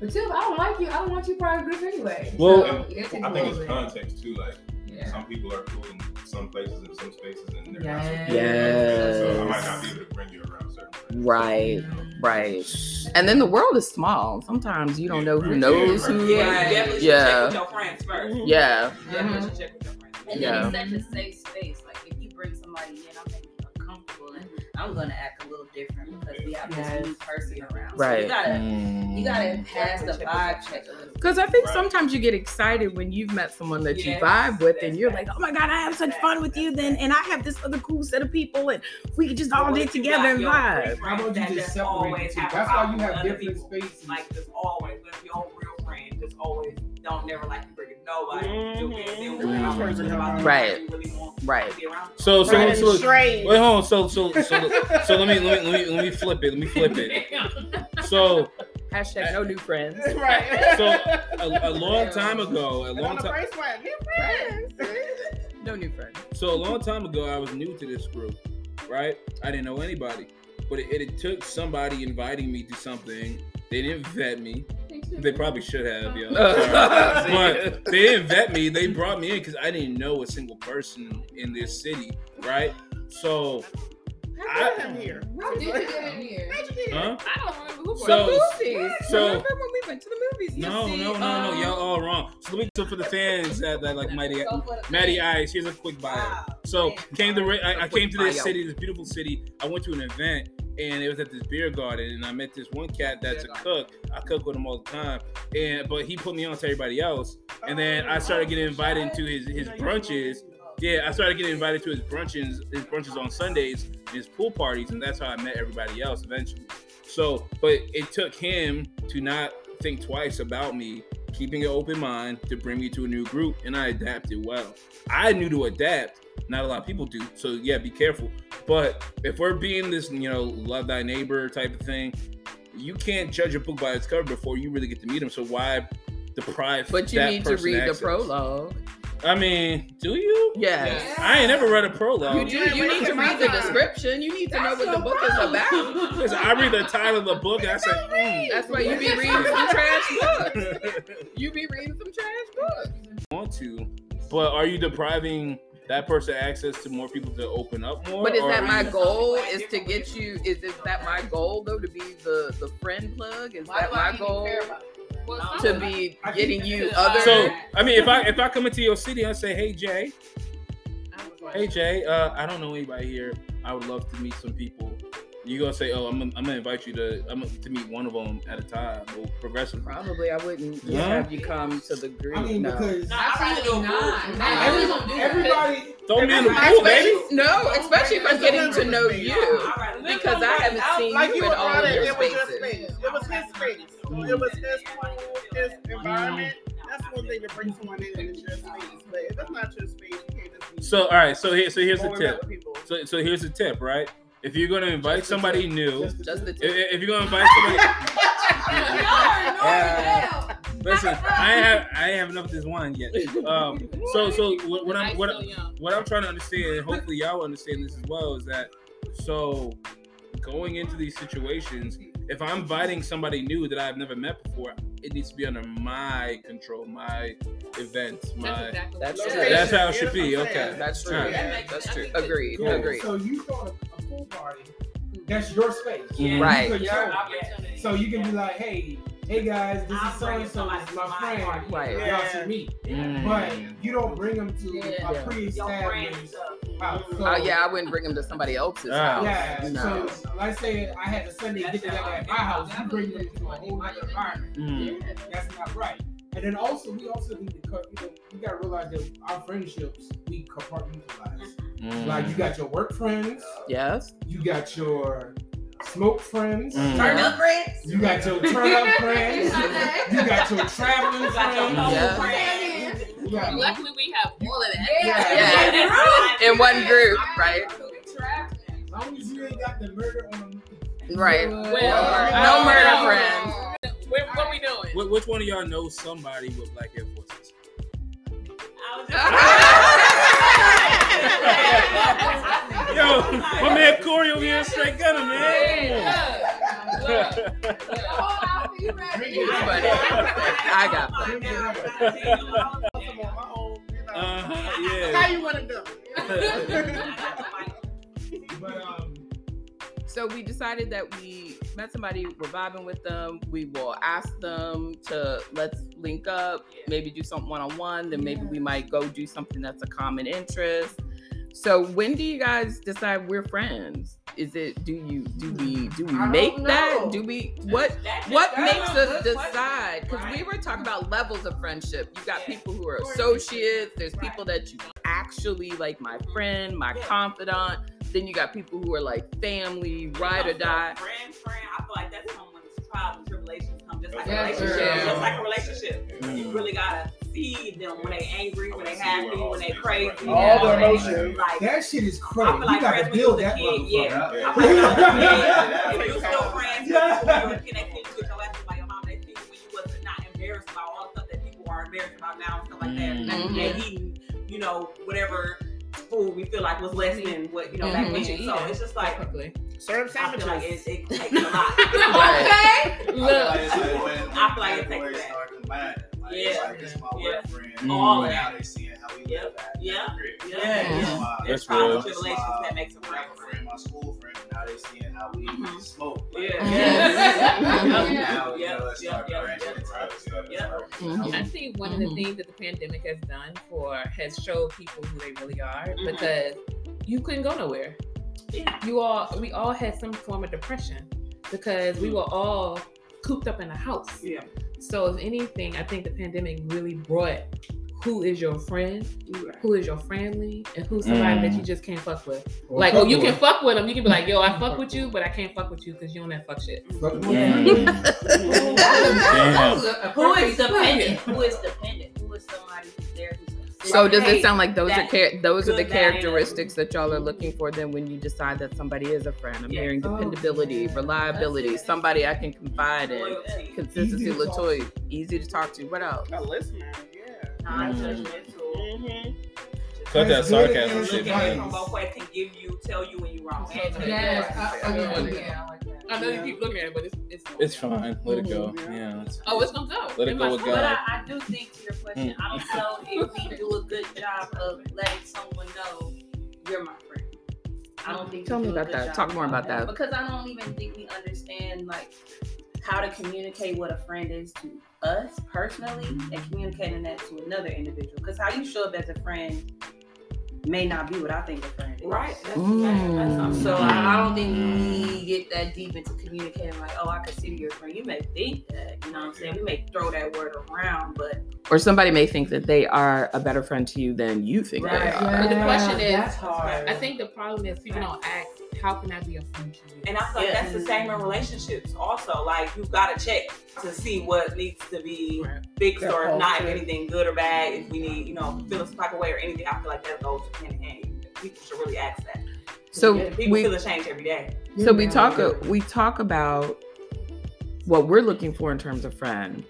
But two, if I don't like you, I don't want you part of the group anyway.
Well-
so, it takes a
I think it's
bit.
context too. Like
Yeah.
some people are cool in some places and some spaces, and they're
Yes.
not so cool. So I might not be able to bring you around certain friends.
Right, right. And then the world is small. Sometimes you don't know who
Yeah,
knows
right.
who.
Yeah,
Right.
you definitely should
Yeah.
check with your friends first.
Yeah.
Definitely should check with your friends. Mm-hmm. Mm-hmm.
And
Yeah.
then it's such a safe space. Like if you bring somebody in, I'm making you uncomfortable, and I'm gonna act a little different because we have
Yes.
this new person around. So
Right.
you gotta
Mm.
you gotta pass the vibe
your
check a little.
Because I think
Right.
sometimes you get excited when you've met someone that you vibe with, and you're
facts.
like, "Oh my god, I have such fun with you!" Then, and I have this other cool set of people, and we could just all
But
get together
got
and vibe.
How about you
that
just separate the two? That's why you have different
people.
spaces.
Like just always, with your real friend, just always don't never like to bring nobody. to it. Then we're
Mhm.
not worried
Right.
Person you really want
Right.
to.
So so
Running
so
straight.
wait hold on. So so so so let me let me let me let me flip it. Let me flip it. So
Hashtag no new friends.
right.
so a, a long time ago, a long time.
first new friends.
No new friends.
So a long time ago, I was new to this group, right? I didn't know anybody, but it, it took somebody inviting me to something. They didn't vet me. They probably should have, yo. But they didn't vet me. They brought me in because I didn't know a single person in this city, right? So,
How did him here?
How did you get in here?
How'd you get
huh?
I don't remember who
So-
brought
movies.
so-
Remember when we went to the movies? You
No,
see,
no, no, no.
um,
Y'all all wrong. So let me so for the fans that, that like Mighty
Go for the
Ice. Here's a quick bio.
Wow.
So
Man.
came to I, I came to this
Bio.
city, this beautiful city. I went to an event and it was at this beer garden, and I met this one cat that's a cook. I cook with him all the time, and but he put me on to everybody else, and then I started getting invited to his his brunches. Yeah, I started getting invited to his brunches, his brunches on Sundays, his pool parties, and that's how I met everybody else eventually. So, but it took him to not think twice about me, keeping an open mind to bring me to a new group, and I adapted well. I knew to adapt. Not a lot of people do. So yeah, be careful. But if we're being this, you know, love thy neighbor type of thing, you can't judge a book by its cover before you really get to meet them. So why deprive?
But you
that
need to read
access?
the prologue.
I mean, do you?
Yes.
I ain't never read a prologue.
You do. You need to read the description. You need to know what the book is about.
Listen, I read the title of the book and I said, mm.
That's why you be reading some trash books. You be reading some trash books.
want to, but are you depriving that person access to more people to open up more?
But is that my goal? Is to get you? Is is that my goal though? To be the the friend plug? Is that my goal?
Well,
To be
I
getting you
that's-
other?
So I mean, if I if I come into your city and say, "Hey Jay,
I was like,
hey Jay, uh, I don't know anybody here. I would love to meet some people." You gonna say, "Oh, I'm gonna, I'm gonna invite you to I'm gonna, to meet one of them at a time, or progressively."
Probably I wouldn't just
Yeah.
have you come to the group.
I mean,
no.
because
No, I'd rather do a
Absolutely
group.
not.
every,
don't do that.
everybody,
Throw me in the
everybody-
pool, baby.
No, especially if I'm getting to know you.
I'd
Because I haven't seen
like
you
you
in all of your
it was your
spaces.
space. It was his space. It mm. was his pool, his environment. That's one thing to bring someone in and it's your space. But if it's not your space, you can't just be
So all right, so here so here's the tip.
back with people.
So so here's the tip, right? If you're gonna invite
Just
somebody
tip.
new,
Just the
Just
if, if you're gonna invite somebody,
Yeah.
listen, I have I have enough of this wine yet. Um, so so what, what I'm what,
still
what I'm trying to understand, and hopefully y'all understand this as well, is that so going into these situations, if I'm inviting somebody new that I've never met before, it needs to be under my control, my event,
That's
my.
exactly
That's true.
That's how it should be.
that's
Okay.
That's true.
Alright.
Yeah, that's true. Agreed.
Cool.
Agreed.
So you throw a, a pool party. That's your space.
Yeah.
Right.
You control So you can be like, hey, hey guys, this
I'm
is so
bringing
and so.
somebody
This is
to
my
my
friend.
party.
Right.
Y'all
Yeah.
should meet.
Mm.
But you don't bring them to
Yeah.
a
Yeah.
Pre-established
friends. uh,
house. So,
Oh yeah, I wouldn't bring them to somebody else's house.
Yeah.
No.
So let's say I had a Sunday get together at my house. You bring them to a whole other environment.
Mm.
That's not right. And then also, we also need to, co- you know, we gotta realize that our friendships we compartmentalize.
Mm.
Like you got your work friends,
Yes.
you got your smoke friends,
Mm.
Turn up friends.
you got your turn up friends, you got your traveling
You got your
friends.
couple
Yeah.
friends.
Luckily, we have all of that.
Yeah. In one group, right?
As long as you ain't got the murder on
Right.
Well,
No murder friends.
What, what we doing?
Wh- Which one of y'all knows somebody with black Air Forces?
I was just-
Yo, my man Corey over here straight gunner, man.
Funny. I got
Come on, my own, you know.
Uh-huh,
How you want to do?
But um,
So we decided that we met somebody, we're vibing with them. We will ask them to let's link up, maybe do something one on one. Then maybe we might go do something that's a common interest. So when do you guys decide we're friends? Is it do you do we do we
I don't
make that? Do we what
That's-
what makes us decide? Because we were talking about levels of friendship. You got
Yeah.
people who are associates. There's
Right.
people that you actually like, my friend, my
Yeah.
confidant. Then you got people who are like family, ride or die.
Friend, friend. I feel like that's when when trials and tribulations come, just like
Yes,
a relationship.
sir.
Just like a relationship.
Mm.
You really gotta see them when they angry, when they happy, when they crazy.
All
you know,
the emotions.
Like,
that shit is
I
crazy.
feel
You gotta
when
build that
kid,
motherfucker.
yeah. I feel like when you was a kid, if you still friends, you were connected to your ass by your mom, they see you when you was not embarrassed about all the stuff that people are embarrassed about now and stuff like that.
Mm.
And eating, you know, whatever food we feel like was less than what, you know, back
Mhm.
then.
What you
So it's just like,
Typically.
Serve
I feel like it, it takes a lot.
Right.
Look.
I feel like it takes that.
start combining. Like,
Yeah.
it's like this my
Yeah.
work friend.
Mm.
All of
Now
that.
they seeing how we
Yep.
live at
Yeah.
at the crib.
Yeah.
That's
Yeah. There's
That's
trials
real.
and tribulations that makes a
my
friend.
friend, my school friend. Now they seeing how we smoke. Like,
Yeah.
Yeah.
Now, you
Yeah.
know, let's
Yeah.
start
Yeah.
branching
Yeah.
into other stuff.
Yeah.
Mhm.
I think one of the things that the pandemic has done for has showed people who they really are
Mhm.
because you couldn't go nowhere.
Yeah.
You all we all had some form of depression because we were all cooped up in a house.
Yeah.
So if anything, I think the pandemic really brought who is your friend, who is your family, and who's somebody that
Mm.
you just can't fuck with.
Or
like,
fuck
oh, you
with.
can fuck with them. You can be like, yo, I fuck with you, but I can't fuck with you because you don't have fuck shit.
Fuck with
Mm.
my
Damn.
Who is dependent? Who is dependent? Who is somebody who's there who's
So
Like,
does
hey,
it sound like those are char- those are the
good, bad, and
characteristics that y'all are looking for then when you decide that somebody is a friend? I'm
Yes.
hearing
Oh,
dependability,
yeah.
reliability,
That's it.
somebody I can confide in, consistency,
Easy to
latoy, easy to talk to. What else?
A listener, yeah.
Non-judgmental.
Mm-hmm.
Cut that
That's
sarcasm
advice.
shit.
Look at it
man.
from both ways. Can give you, tell you when you're wrong. and
Yes,
when
I,
you're
I, yeah, I like that.
I know you keep looking at it, but it's it's
It's fine. Let it go.
Mhm.
Yeah. it's-
Oh, it's gonna go.
Let it
It
go with
go.
But I, I do think to your question, I don't know if we do a good job of letting someone know you're my friend. I don't think.
Tell me about that. Talk more about that.
because I don't even think we understand like how to communicate what a friend is to us personally and communicating that to another individual. Because how you show up as a friend may not be what I think a friend is.
Right. That's
Mm.
that's.
So I, I don't think we get that deep into communicating like, oh, I consider you a friend. You may think that, you know what I'm saying? We may throw that word around, but
Or somebody may think that they are a better friend to you than you think they
Right,
are.
But the question is-
that's hard.
I think the problem is people don't ask, how can I be a friend to you?
And I feel like
Yeah.
that's the same in relationships also. Like you've got to check to see what needs to be
Right.
fixed or if not, if anything good or bad, if we need, you know, feel some type of way or anything. I feel like that goes hand in hand. People should really ask that.
So
Yeah, people
we
feel ashamed every day.
so we talk we talk about what we're looking for in terms of friend.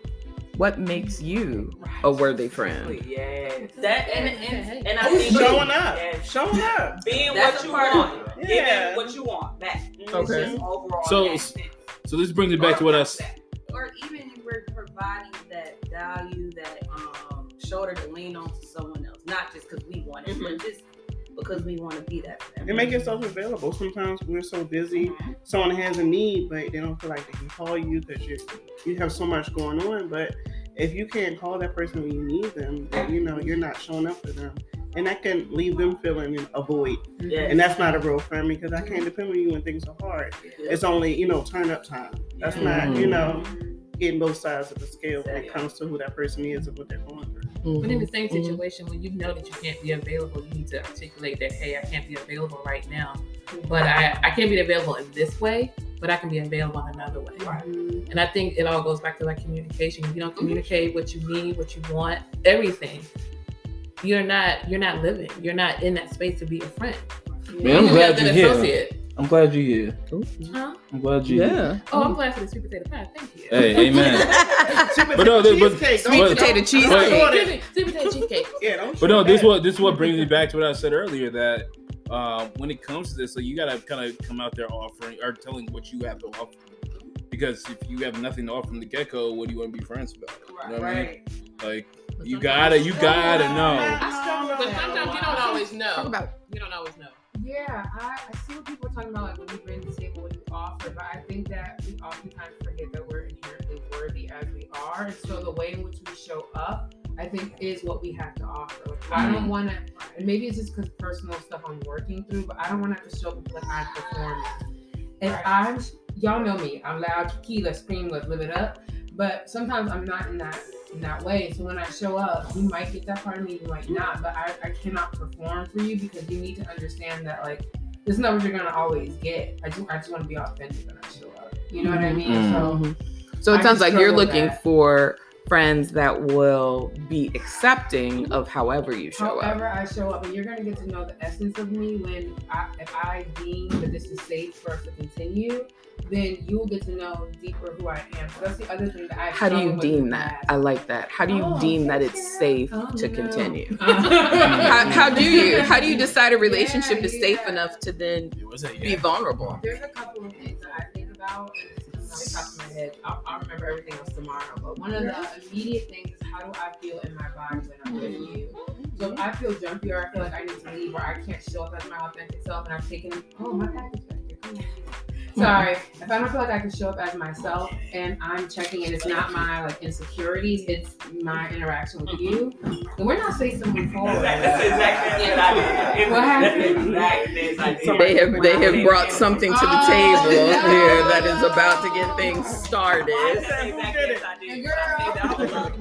What makes you a worthy friend?
Yeah.
that and and, and I
Who's
think
showing up?
Yeah.
Showing up.
Being
That's
what you want.
it.
Giving
Yeah.
what you want back. It's
Okay.
just overall.
So-
in that.
So this brings it back to what I s-
That.
or even if we're providing that value, that um shoulder to lean on to someone else, not just because we want it, but just because we want to be that friend.
And make yourself available. Sometimes we're so busy, mm-hmm. someone has a need, but they don't feel like they can call you because you you have so much going on. But if you can't call that person when you need them, then you know you're not showing up for them, and that can leave them feeling a void.
Yeah.
And that's not a real friend because I can't depend on you when things are hard. It's only you know turn up time. That's not you mm. know getting both sides of the scale when it comes to who that person is and what they're going through.
But in the mm-hmm. same
Mhm.
situation, when you know that you can't be available, you need to articulate that, hey, I can't be available right now. Mm-hmm. But I, I can't be available in this way, but I can be available in another way. Mm-hmm. And I think it all goes back to like communication. If you don't communicate what you need, what you want, everything, you're not you're not living. You're not in that space to be a friend.
Man, I'm
You
glad
can be a
you're here.
associate.
I'm glad you're here.
Huh?
I'm glad you're here.
Oh, I'm glad for the sweet potato pie. Thank you.
Hey, amen.
Sweet
But no,
potato
but-
Sweet
don't-
potato
don't-
cheesecake.
don't short it.
Sweet sweet potato cheesecake.
Yeah, don't
But no,
short
this
that.
what this what brings me back to what I said earlier that uh, when it comes to this, so you gotta kind of come out there offering or telling what you have to offer. Because if you have nothing to offer from the get go, what do you want to be friends about? You know what I mean?
Right.
Like
But
you gotta, you gotta know.
I struggle
But
with that.
sometimes you don't always know.
Talk about
You don't always know.
Yeah, I, I see what people are talking about, like when you bring to the table what you offer, but I think that we oftentimes forget that we're inherently worthy as we are. And so the way in which we show up, I think, is what we have to offer. Like, I don't mm. want to, and maybe it's just because personal stuff I'm working through, but I don't want to have to show up like I'm performing. And I'm, y'all know me, I'm loud, key, let's scream, let's live it up. But sometimes I'm not in that in that way. So when I show up, you might get that part of me, you might not. But I, I cannot perform for you because you need to understand that like this is not what you're gonna always get. I just I just want to be authentic when I show up. You know what I mean?
Mhm.
So.
So it
I
sounds like you're looking
that.
for friends that will be accepting of however you show
however
up.
However I show up, and you're gonna get to know the essence of me when I if I deem that this is safe for us to continue, then you will get to know deeper who I am. So that's the other thing that I
How do you
struggle with in
deem that? I like that. How do you
Oh,
deem that it's
Sarah.
safe
Oh,
to
no.
continue? How, how do you? How do you decide a relationship
Yeah,
is safe enough to then
What's
be vulnerable?
There's a couple of things that I think about, and it's coming off the top of my head. I'll, I'll remember everything else tomorrow. But one of the immediate things is how do I feel in my body when I'm with mm-hmm. you? So if I feel jumpy or I feel like I need to leave or I can't show up as my authentic self and I've taken, oh, my package back there. Come on. Sorry, if I don't feel like I can show up as myself and I'm checking and it's not my like insecurities, it's my interaction with you, then we're not safe to move forward.
That's exactly what I did.
What happened?
That's exactly what I.
They have they have brought something to the
Oh,
table
no.
here that is about to get things started.
That's exactly what I did.
And girl.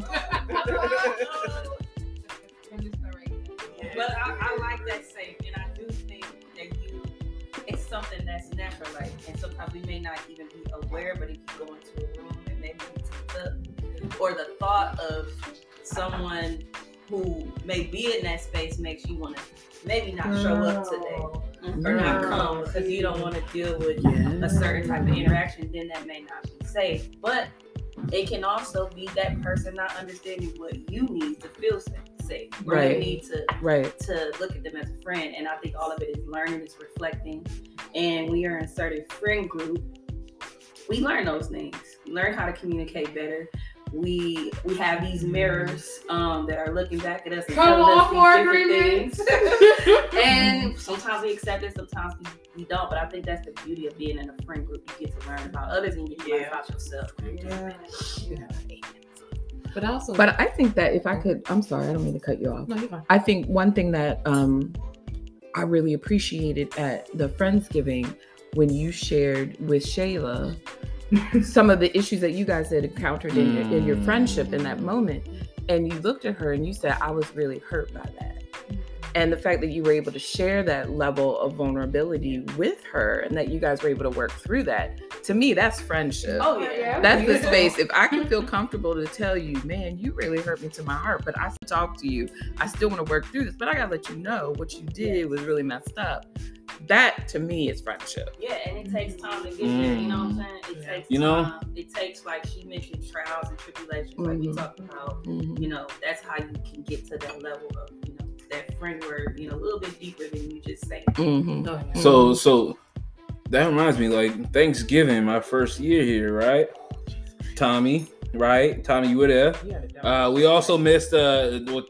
Sometimes we may not even be aware, but if you go into a room and maybe you take up, or the thought of someone who may be in that space makes you want to maybe not show up today or not come because you don't want to deal with a certain type of interaction, then that may not be safe. But it can also be that person not understanding what you need to feel sa- safe. Or
Right.
you need to
Right.
to look at them as a friend. And I think all of it is learning, is reflecting. And we are in a certain friend group. We learn those things. We learn how to communicate better. We we have these mirrors um, that are looking back at us and
Come on
us
for agreements.
and sometimes we accept it, sometimes we, we don't. But I think that's the beauty of being in a friend group. You get to learn about others and you get to learn
Yeah.
about yourself.
But also,
But I think that if I could, I'm sorry, I don't mean to cut you off.
no, you're fine.
I think one thing that um, I really appreciated at the Friendsgiving when you shared with Shayla some of the issues that you guys had encountered in, your, in your friendship in that moment. And you looked at her and you said, I was really hurt by that. And the fact that you were able to share that level of vulnerability with her and that you guys were able to work through that, to me, that's friendship.
Oh yeah.
That's the space. If I can feel comfortable to tell you, man, you really hurt me to my heart, but I still talk to you. I still want to work through this, but I gotta let you know what you did was really messed up. That to me is friendship.
Yeah, and it takes time to get there. You know what I'm saying? It takes
You know?
time. It takes like she mentioned trials and tribulations, like we
Mhm.
talked about. You know, that's how you can get to that level of you know that friend word. You know, a little bit deeper than you just say.
Mhm.
No, yeah.
So so that reminds me, like Thanksgiving, my first year here, right? Tommy, right? Tommy, you were there. Uh, we also missed uh what,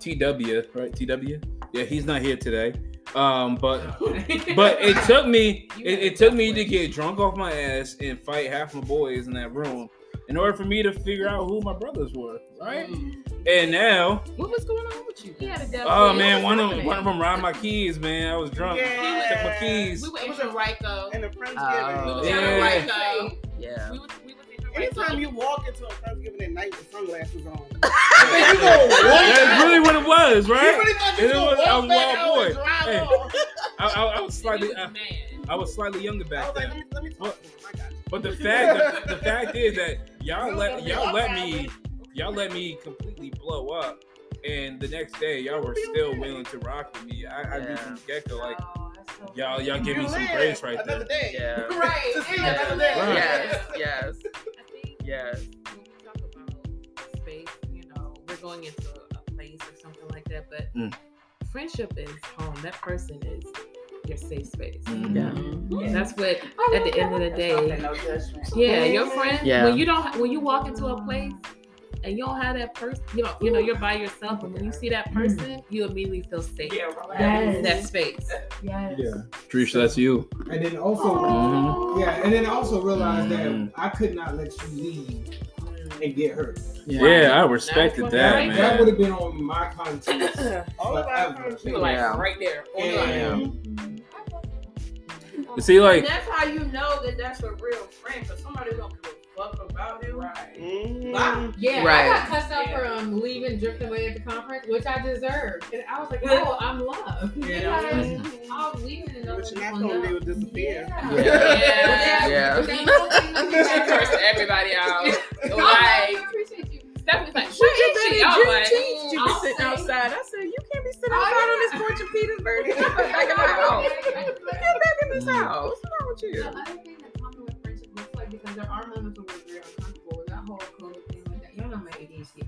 TW, right? TW. Yeah, he's not here today. Um, but but it took me it, it took me to get drunk off my ass and fight half my boys in that room in order for me to figure out who my brothers were, right? Mm. And now,
What was going on with you?
He had a death
oh man, one of
Happening.
one of them robbed my keys, man. I was drunk.
Yeah.
Took my keys.
We were in Henrico.
And the Friendsgiving.
Oh.
We were in
Yeah.
Henrico.
Yeah.
We was, we was.
Anytime you walk into a Friendsgiving at night with sunglasses on,
That's really what it was,
you
right?
really thought
It
you was
was-
gonna
I
walk
was wild boy. Hey. I, I, I was slightly
was
I,
a man.
I was slightly younger
I
back
was like,
then.
let me, let me talk to him. I got you.
But the fact the, the fact is that y'all
You
let y'all let
Alan.
me y'all let me completely blow up. And the next day, y'all were still willing to rock with me. I, I knew
Yeah.
from the get go, like
Oh, so
y'all, y'all give me some grace right
another
there.
day.
Yeah.
Right.
To see
Yeah.
another day.
Right.
Yes. Yes.
I think
Yes.
when we talk about space, you know, we're going into a place or something like that, but
Mm.
friendship is home. That person is your safe space.
Mhm.
Yeah.
And that's what at the end of the day.
no.
Yeah, your friend.
Yeah.
When you don't, when you walk into a place and you don't have that person, you know, you know, you're by yourself, and when you see that person, you immediately feel safe
Yeah, relax.
in that space.
Yes.
Yeah.
Trisha, that's you.
And then also,
Mhm.
yeah, and then also realize that
Mhm.
I could not let you leave and get hurt.
Yeah, I respected
Now,
that,
right
That would have been on my conscience.
All of our
Forever.
friendships.
You were like
Yeah.
right there. on the line.
And
See, like
and that's how you know that that's a real friend, because somebody don't give a fuck about you. Right. Mm-hmm.
Mhm.
Yeah,
Right.
I got cussed out
Yeah.
for um, leaving, drifting away at the conference, which I deserved. And I was like, oh, I'm loved.
Yeah.
Because
Mhm.
I was leaving and
But
others
you're not
will
gonna be able to disappear.
Yeah.
Yeah.
Yeah.
But that whole
She cursed everybody out. It
Oh,
like
I appreciate you.
Stephanie's like,
What
what
you
is
bet
she? I was like,
Juneteenth you be
I'll
sitting
say-
outside? I said, you can't be sitting
Oh,
outside on this porch in Petersburg. You come back in the house. Get back in this house. What's wrong with you?
The other thing that common with friendship looks like because there are moments when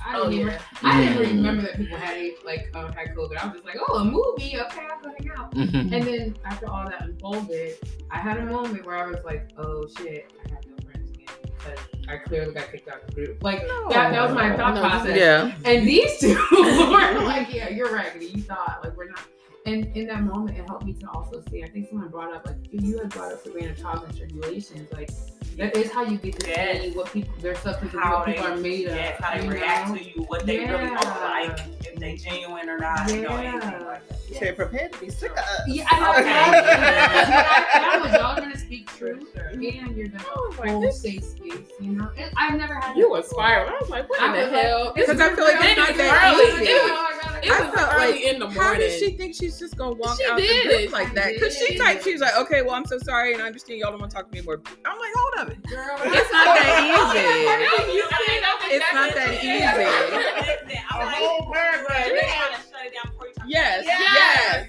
I
oh
didn't even
yeah.
I didn't even remember that people had a- like um, had COVID. I was just like, oh, a movie. Okay, I'll go hang out.
Mhm.
And then after all that unfolded, I had a moment where I was like, oh shit, I have no friends again because I clearly got kicked out of the group. Like that, that was my thought
No,
process.
Yeah.
And these two were like, yeah, you're raggedy. You thought like we're not. And in that moment, it helped me to also see. I think someone brought up like you had brought up Sabrina trials and tribulations. Like that is how you get to see
Yes.
what people their substance
How
what people
they-
are made of.
How they
you
react
know?
to you, what they really look
Yeah.
like, if they genuine or not, you know, anything
Yeah.
like that.
You said prepare to be sick of us.
Yeah, I know.
Okay.
exactly. I was y'all gonna speak truth,
sure.
and you're gonna
oh I like,
hold
this-
safe space. You know, and I've never had
You
that
were
before.
I was like, what
I
in the hell?
Because I feel like
real.
it's not that
early.
easy.
You know, I gotta
It
I
was
felt
early
like,
in the morning.
How
morning.
did she think she's just gonna walk
She
out
did.
the group like that? Because she
did.
typed, she was like, "Okay, well, I'm so sorry, and I understand y'all don't want to talk to me more." I'm like, "Hold up,
Girl,
it's not that easy."
You see, that's
It's not that easy.
Listen,
A
I'm like,
whole paragraph.
you're trying to shut it down before you talk
Yes, yes.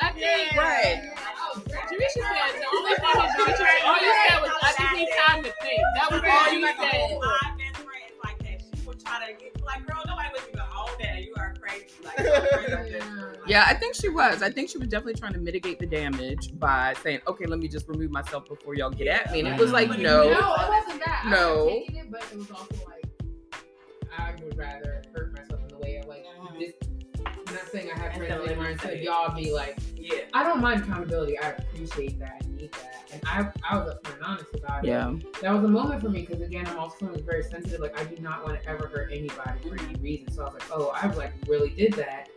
I think
Right.
Oh, Jericia said the only thing that Jericia, all you said was I just need time to think. That was all you said.
Yeah, I think she was. I think she was definitely trying to mitigate the damage by saying, "Okay, let me just remove myself before y'all get at me." And it was like,
No,
no,
it wasn't that. I
No.
was taking it, but it was also like I would rather hurt myself in the way of like this. I'm not saying I have
And
friends
don't
anymore
let
instead y'all be like,
Yeah.
I don't mind accountability. I appreciate that. I need that. And I, I was upfront and honest about it.
yeah,
That was a moment for me because again, I'm also very sensitive. Like I do not want to ever hurt anybody for any reason. So I was like, oh, I like really did that.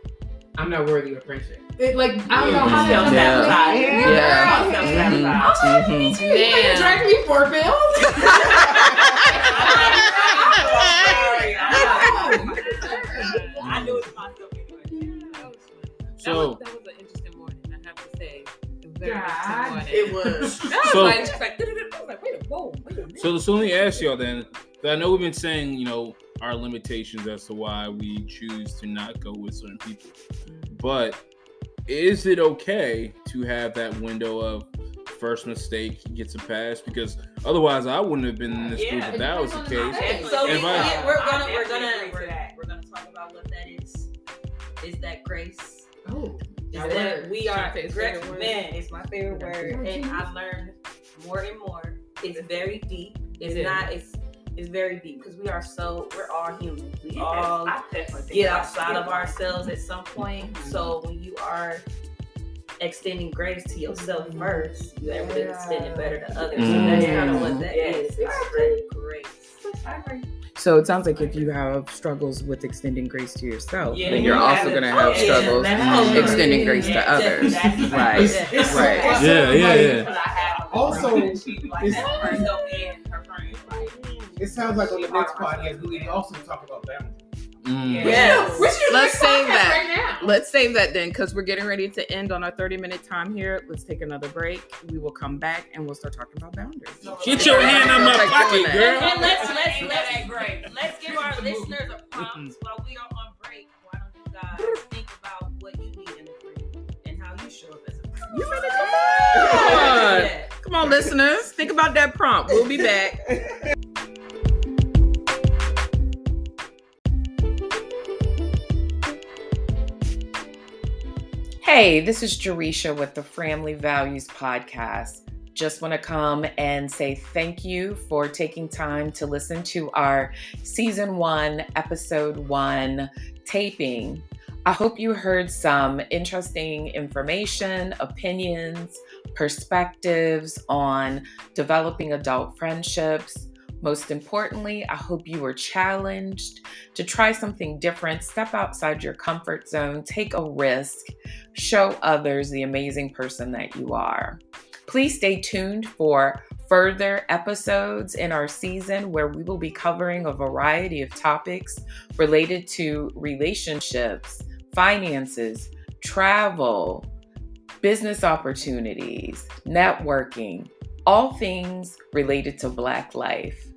I'm not worthy of friendship. It, like I don't know how to
Self-sabotage.
Yeah.
Yeah. Self-sabotage.
You
Damn.
dragged me for oh,
I knew it was myself anyway.
So-
that was, that was very
God.
It was.
That was
So-
like, like, like, wait whoa, wait a minute.
So, so let me ask y'all then. I know we've been saying, you know, our limitations as to why we choose to not go with certain people. But is it okay to have that window of first mistake gets a pass? Because otherwise, I wouldn't have been in this group
Yeah,
if that was the case.
And so we,
I,
we're gonna we're gonna we're, we're gonna talk about what that is. Is that grace?
Oh,
Is
that
that
word.
we are
Shantae's
gra- man? It's my favorite word, and I've learned more and more. It's very deep. It's
It is.
not. It's it's very deep because we are so we're all human. We
Yes,
all
I definitely think
get outside of ourselves at some point. Mm-hmm. So when you are extending grace to yourself mm-hmm. first, you're able to extend it better to others. So mm-hmm. that's kind of what that
Yes.
is. It's grace.
I agree.
So it sounds like if you have struggles with extending grace to yourself,
Yeah,
then you're
you
also going to
to-
have
yeah,
struggles
that's-
extending grace to
Yeah,
others.
that's-
Right.
that's-
Right.
Also,
Yeah, yeah,
like,
yeah.
Because I have
Also,
friends, she like
it's-
that for herself and her friends. Like,
It sounds like on the next podcast we need to also talk about boundaries.
Mm.
Yes.
We should
Let's save that.
right now.
Let's save that then because we're getting ready to end on our 30 minute time here. Let's take another break. We will come back and we'll start talking about boundaries.
Get your hand on my
Like
pocket, girl.
And let's let's let's
that great?
let's give our listeners a prompt while we are on break. Why don't you guys think about what you need in a friend and how you show up as a friend?
You better come on. Come on, listeners. Think about that prompt. We'll be back. Hey, this is Jericia with the Framily Values Podcast. Just want to come and say thank you for taking time to listen to our season one, episode one taping. I hope you heard some interesting information, opinions, perspectives on developing adult friendships. Most importantly, I hope you were challenged to try something different, step outside your comfort zone, take a risk, show others the amazing person that you are. Please stay tuned for further episodes in our season where we will be covering a variety of topics related to relationships, finances, travel, business opportunities, networking, all things related to Black life.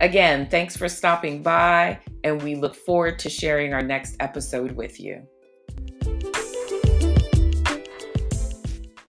Again, thanks for stopping by, and we look forward to sharing our next episode with you.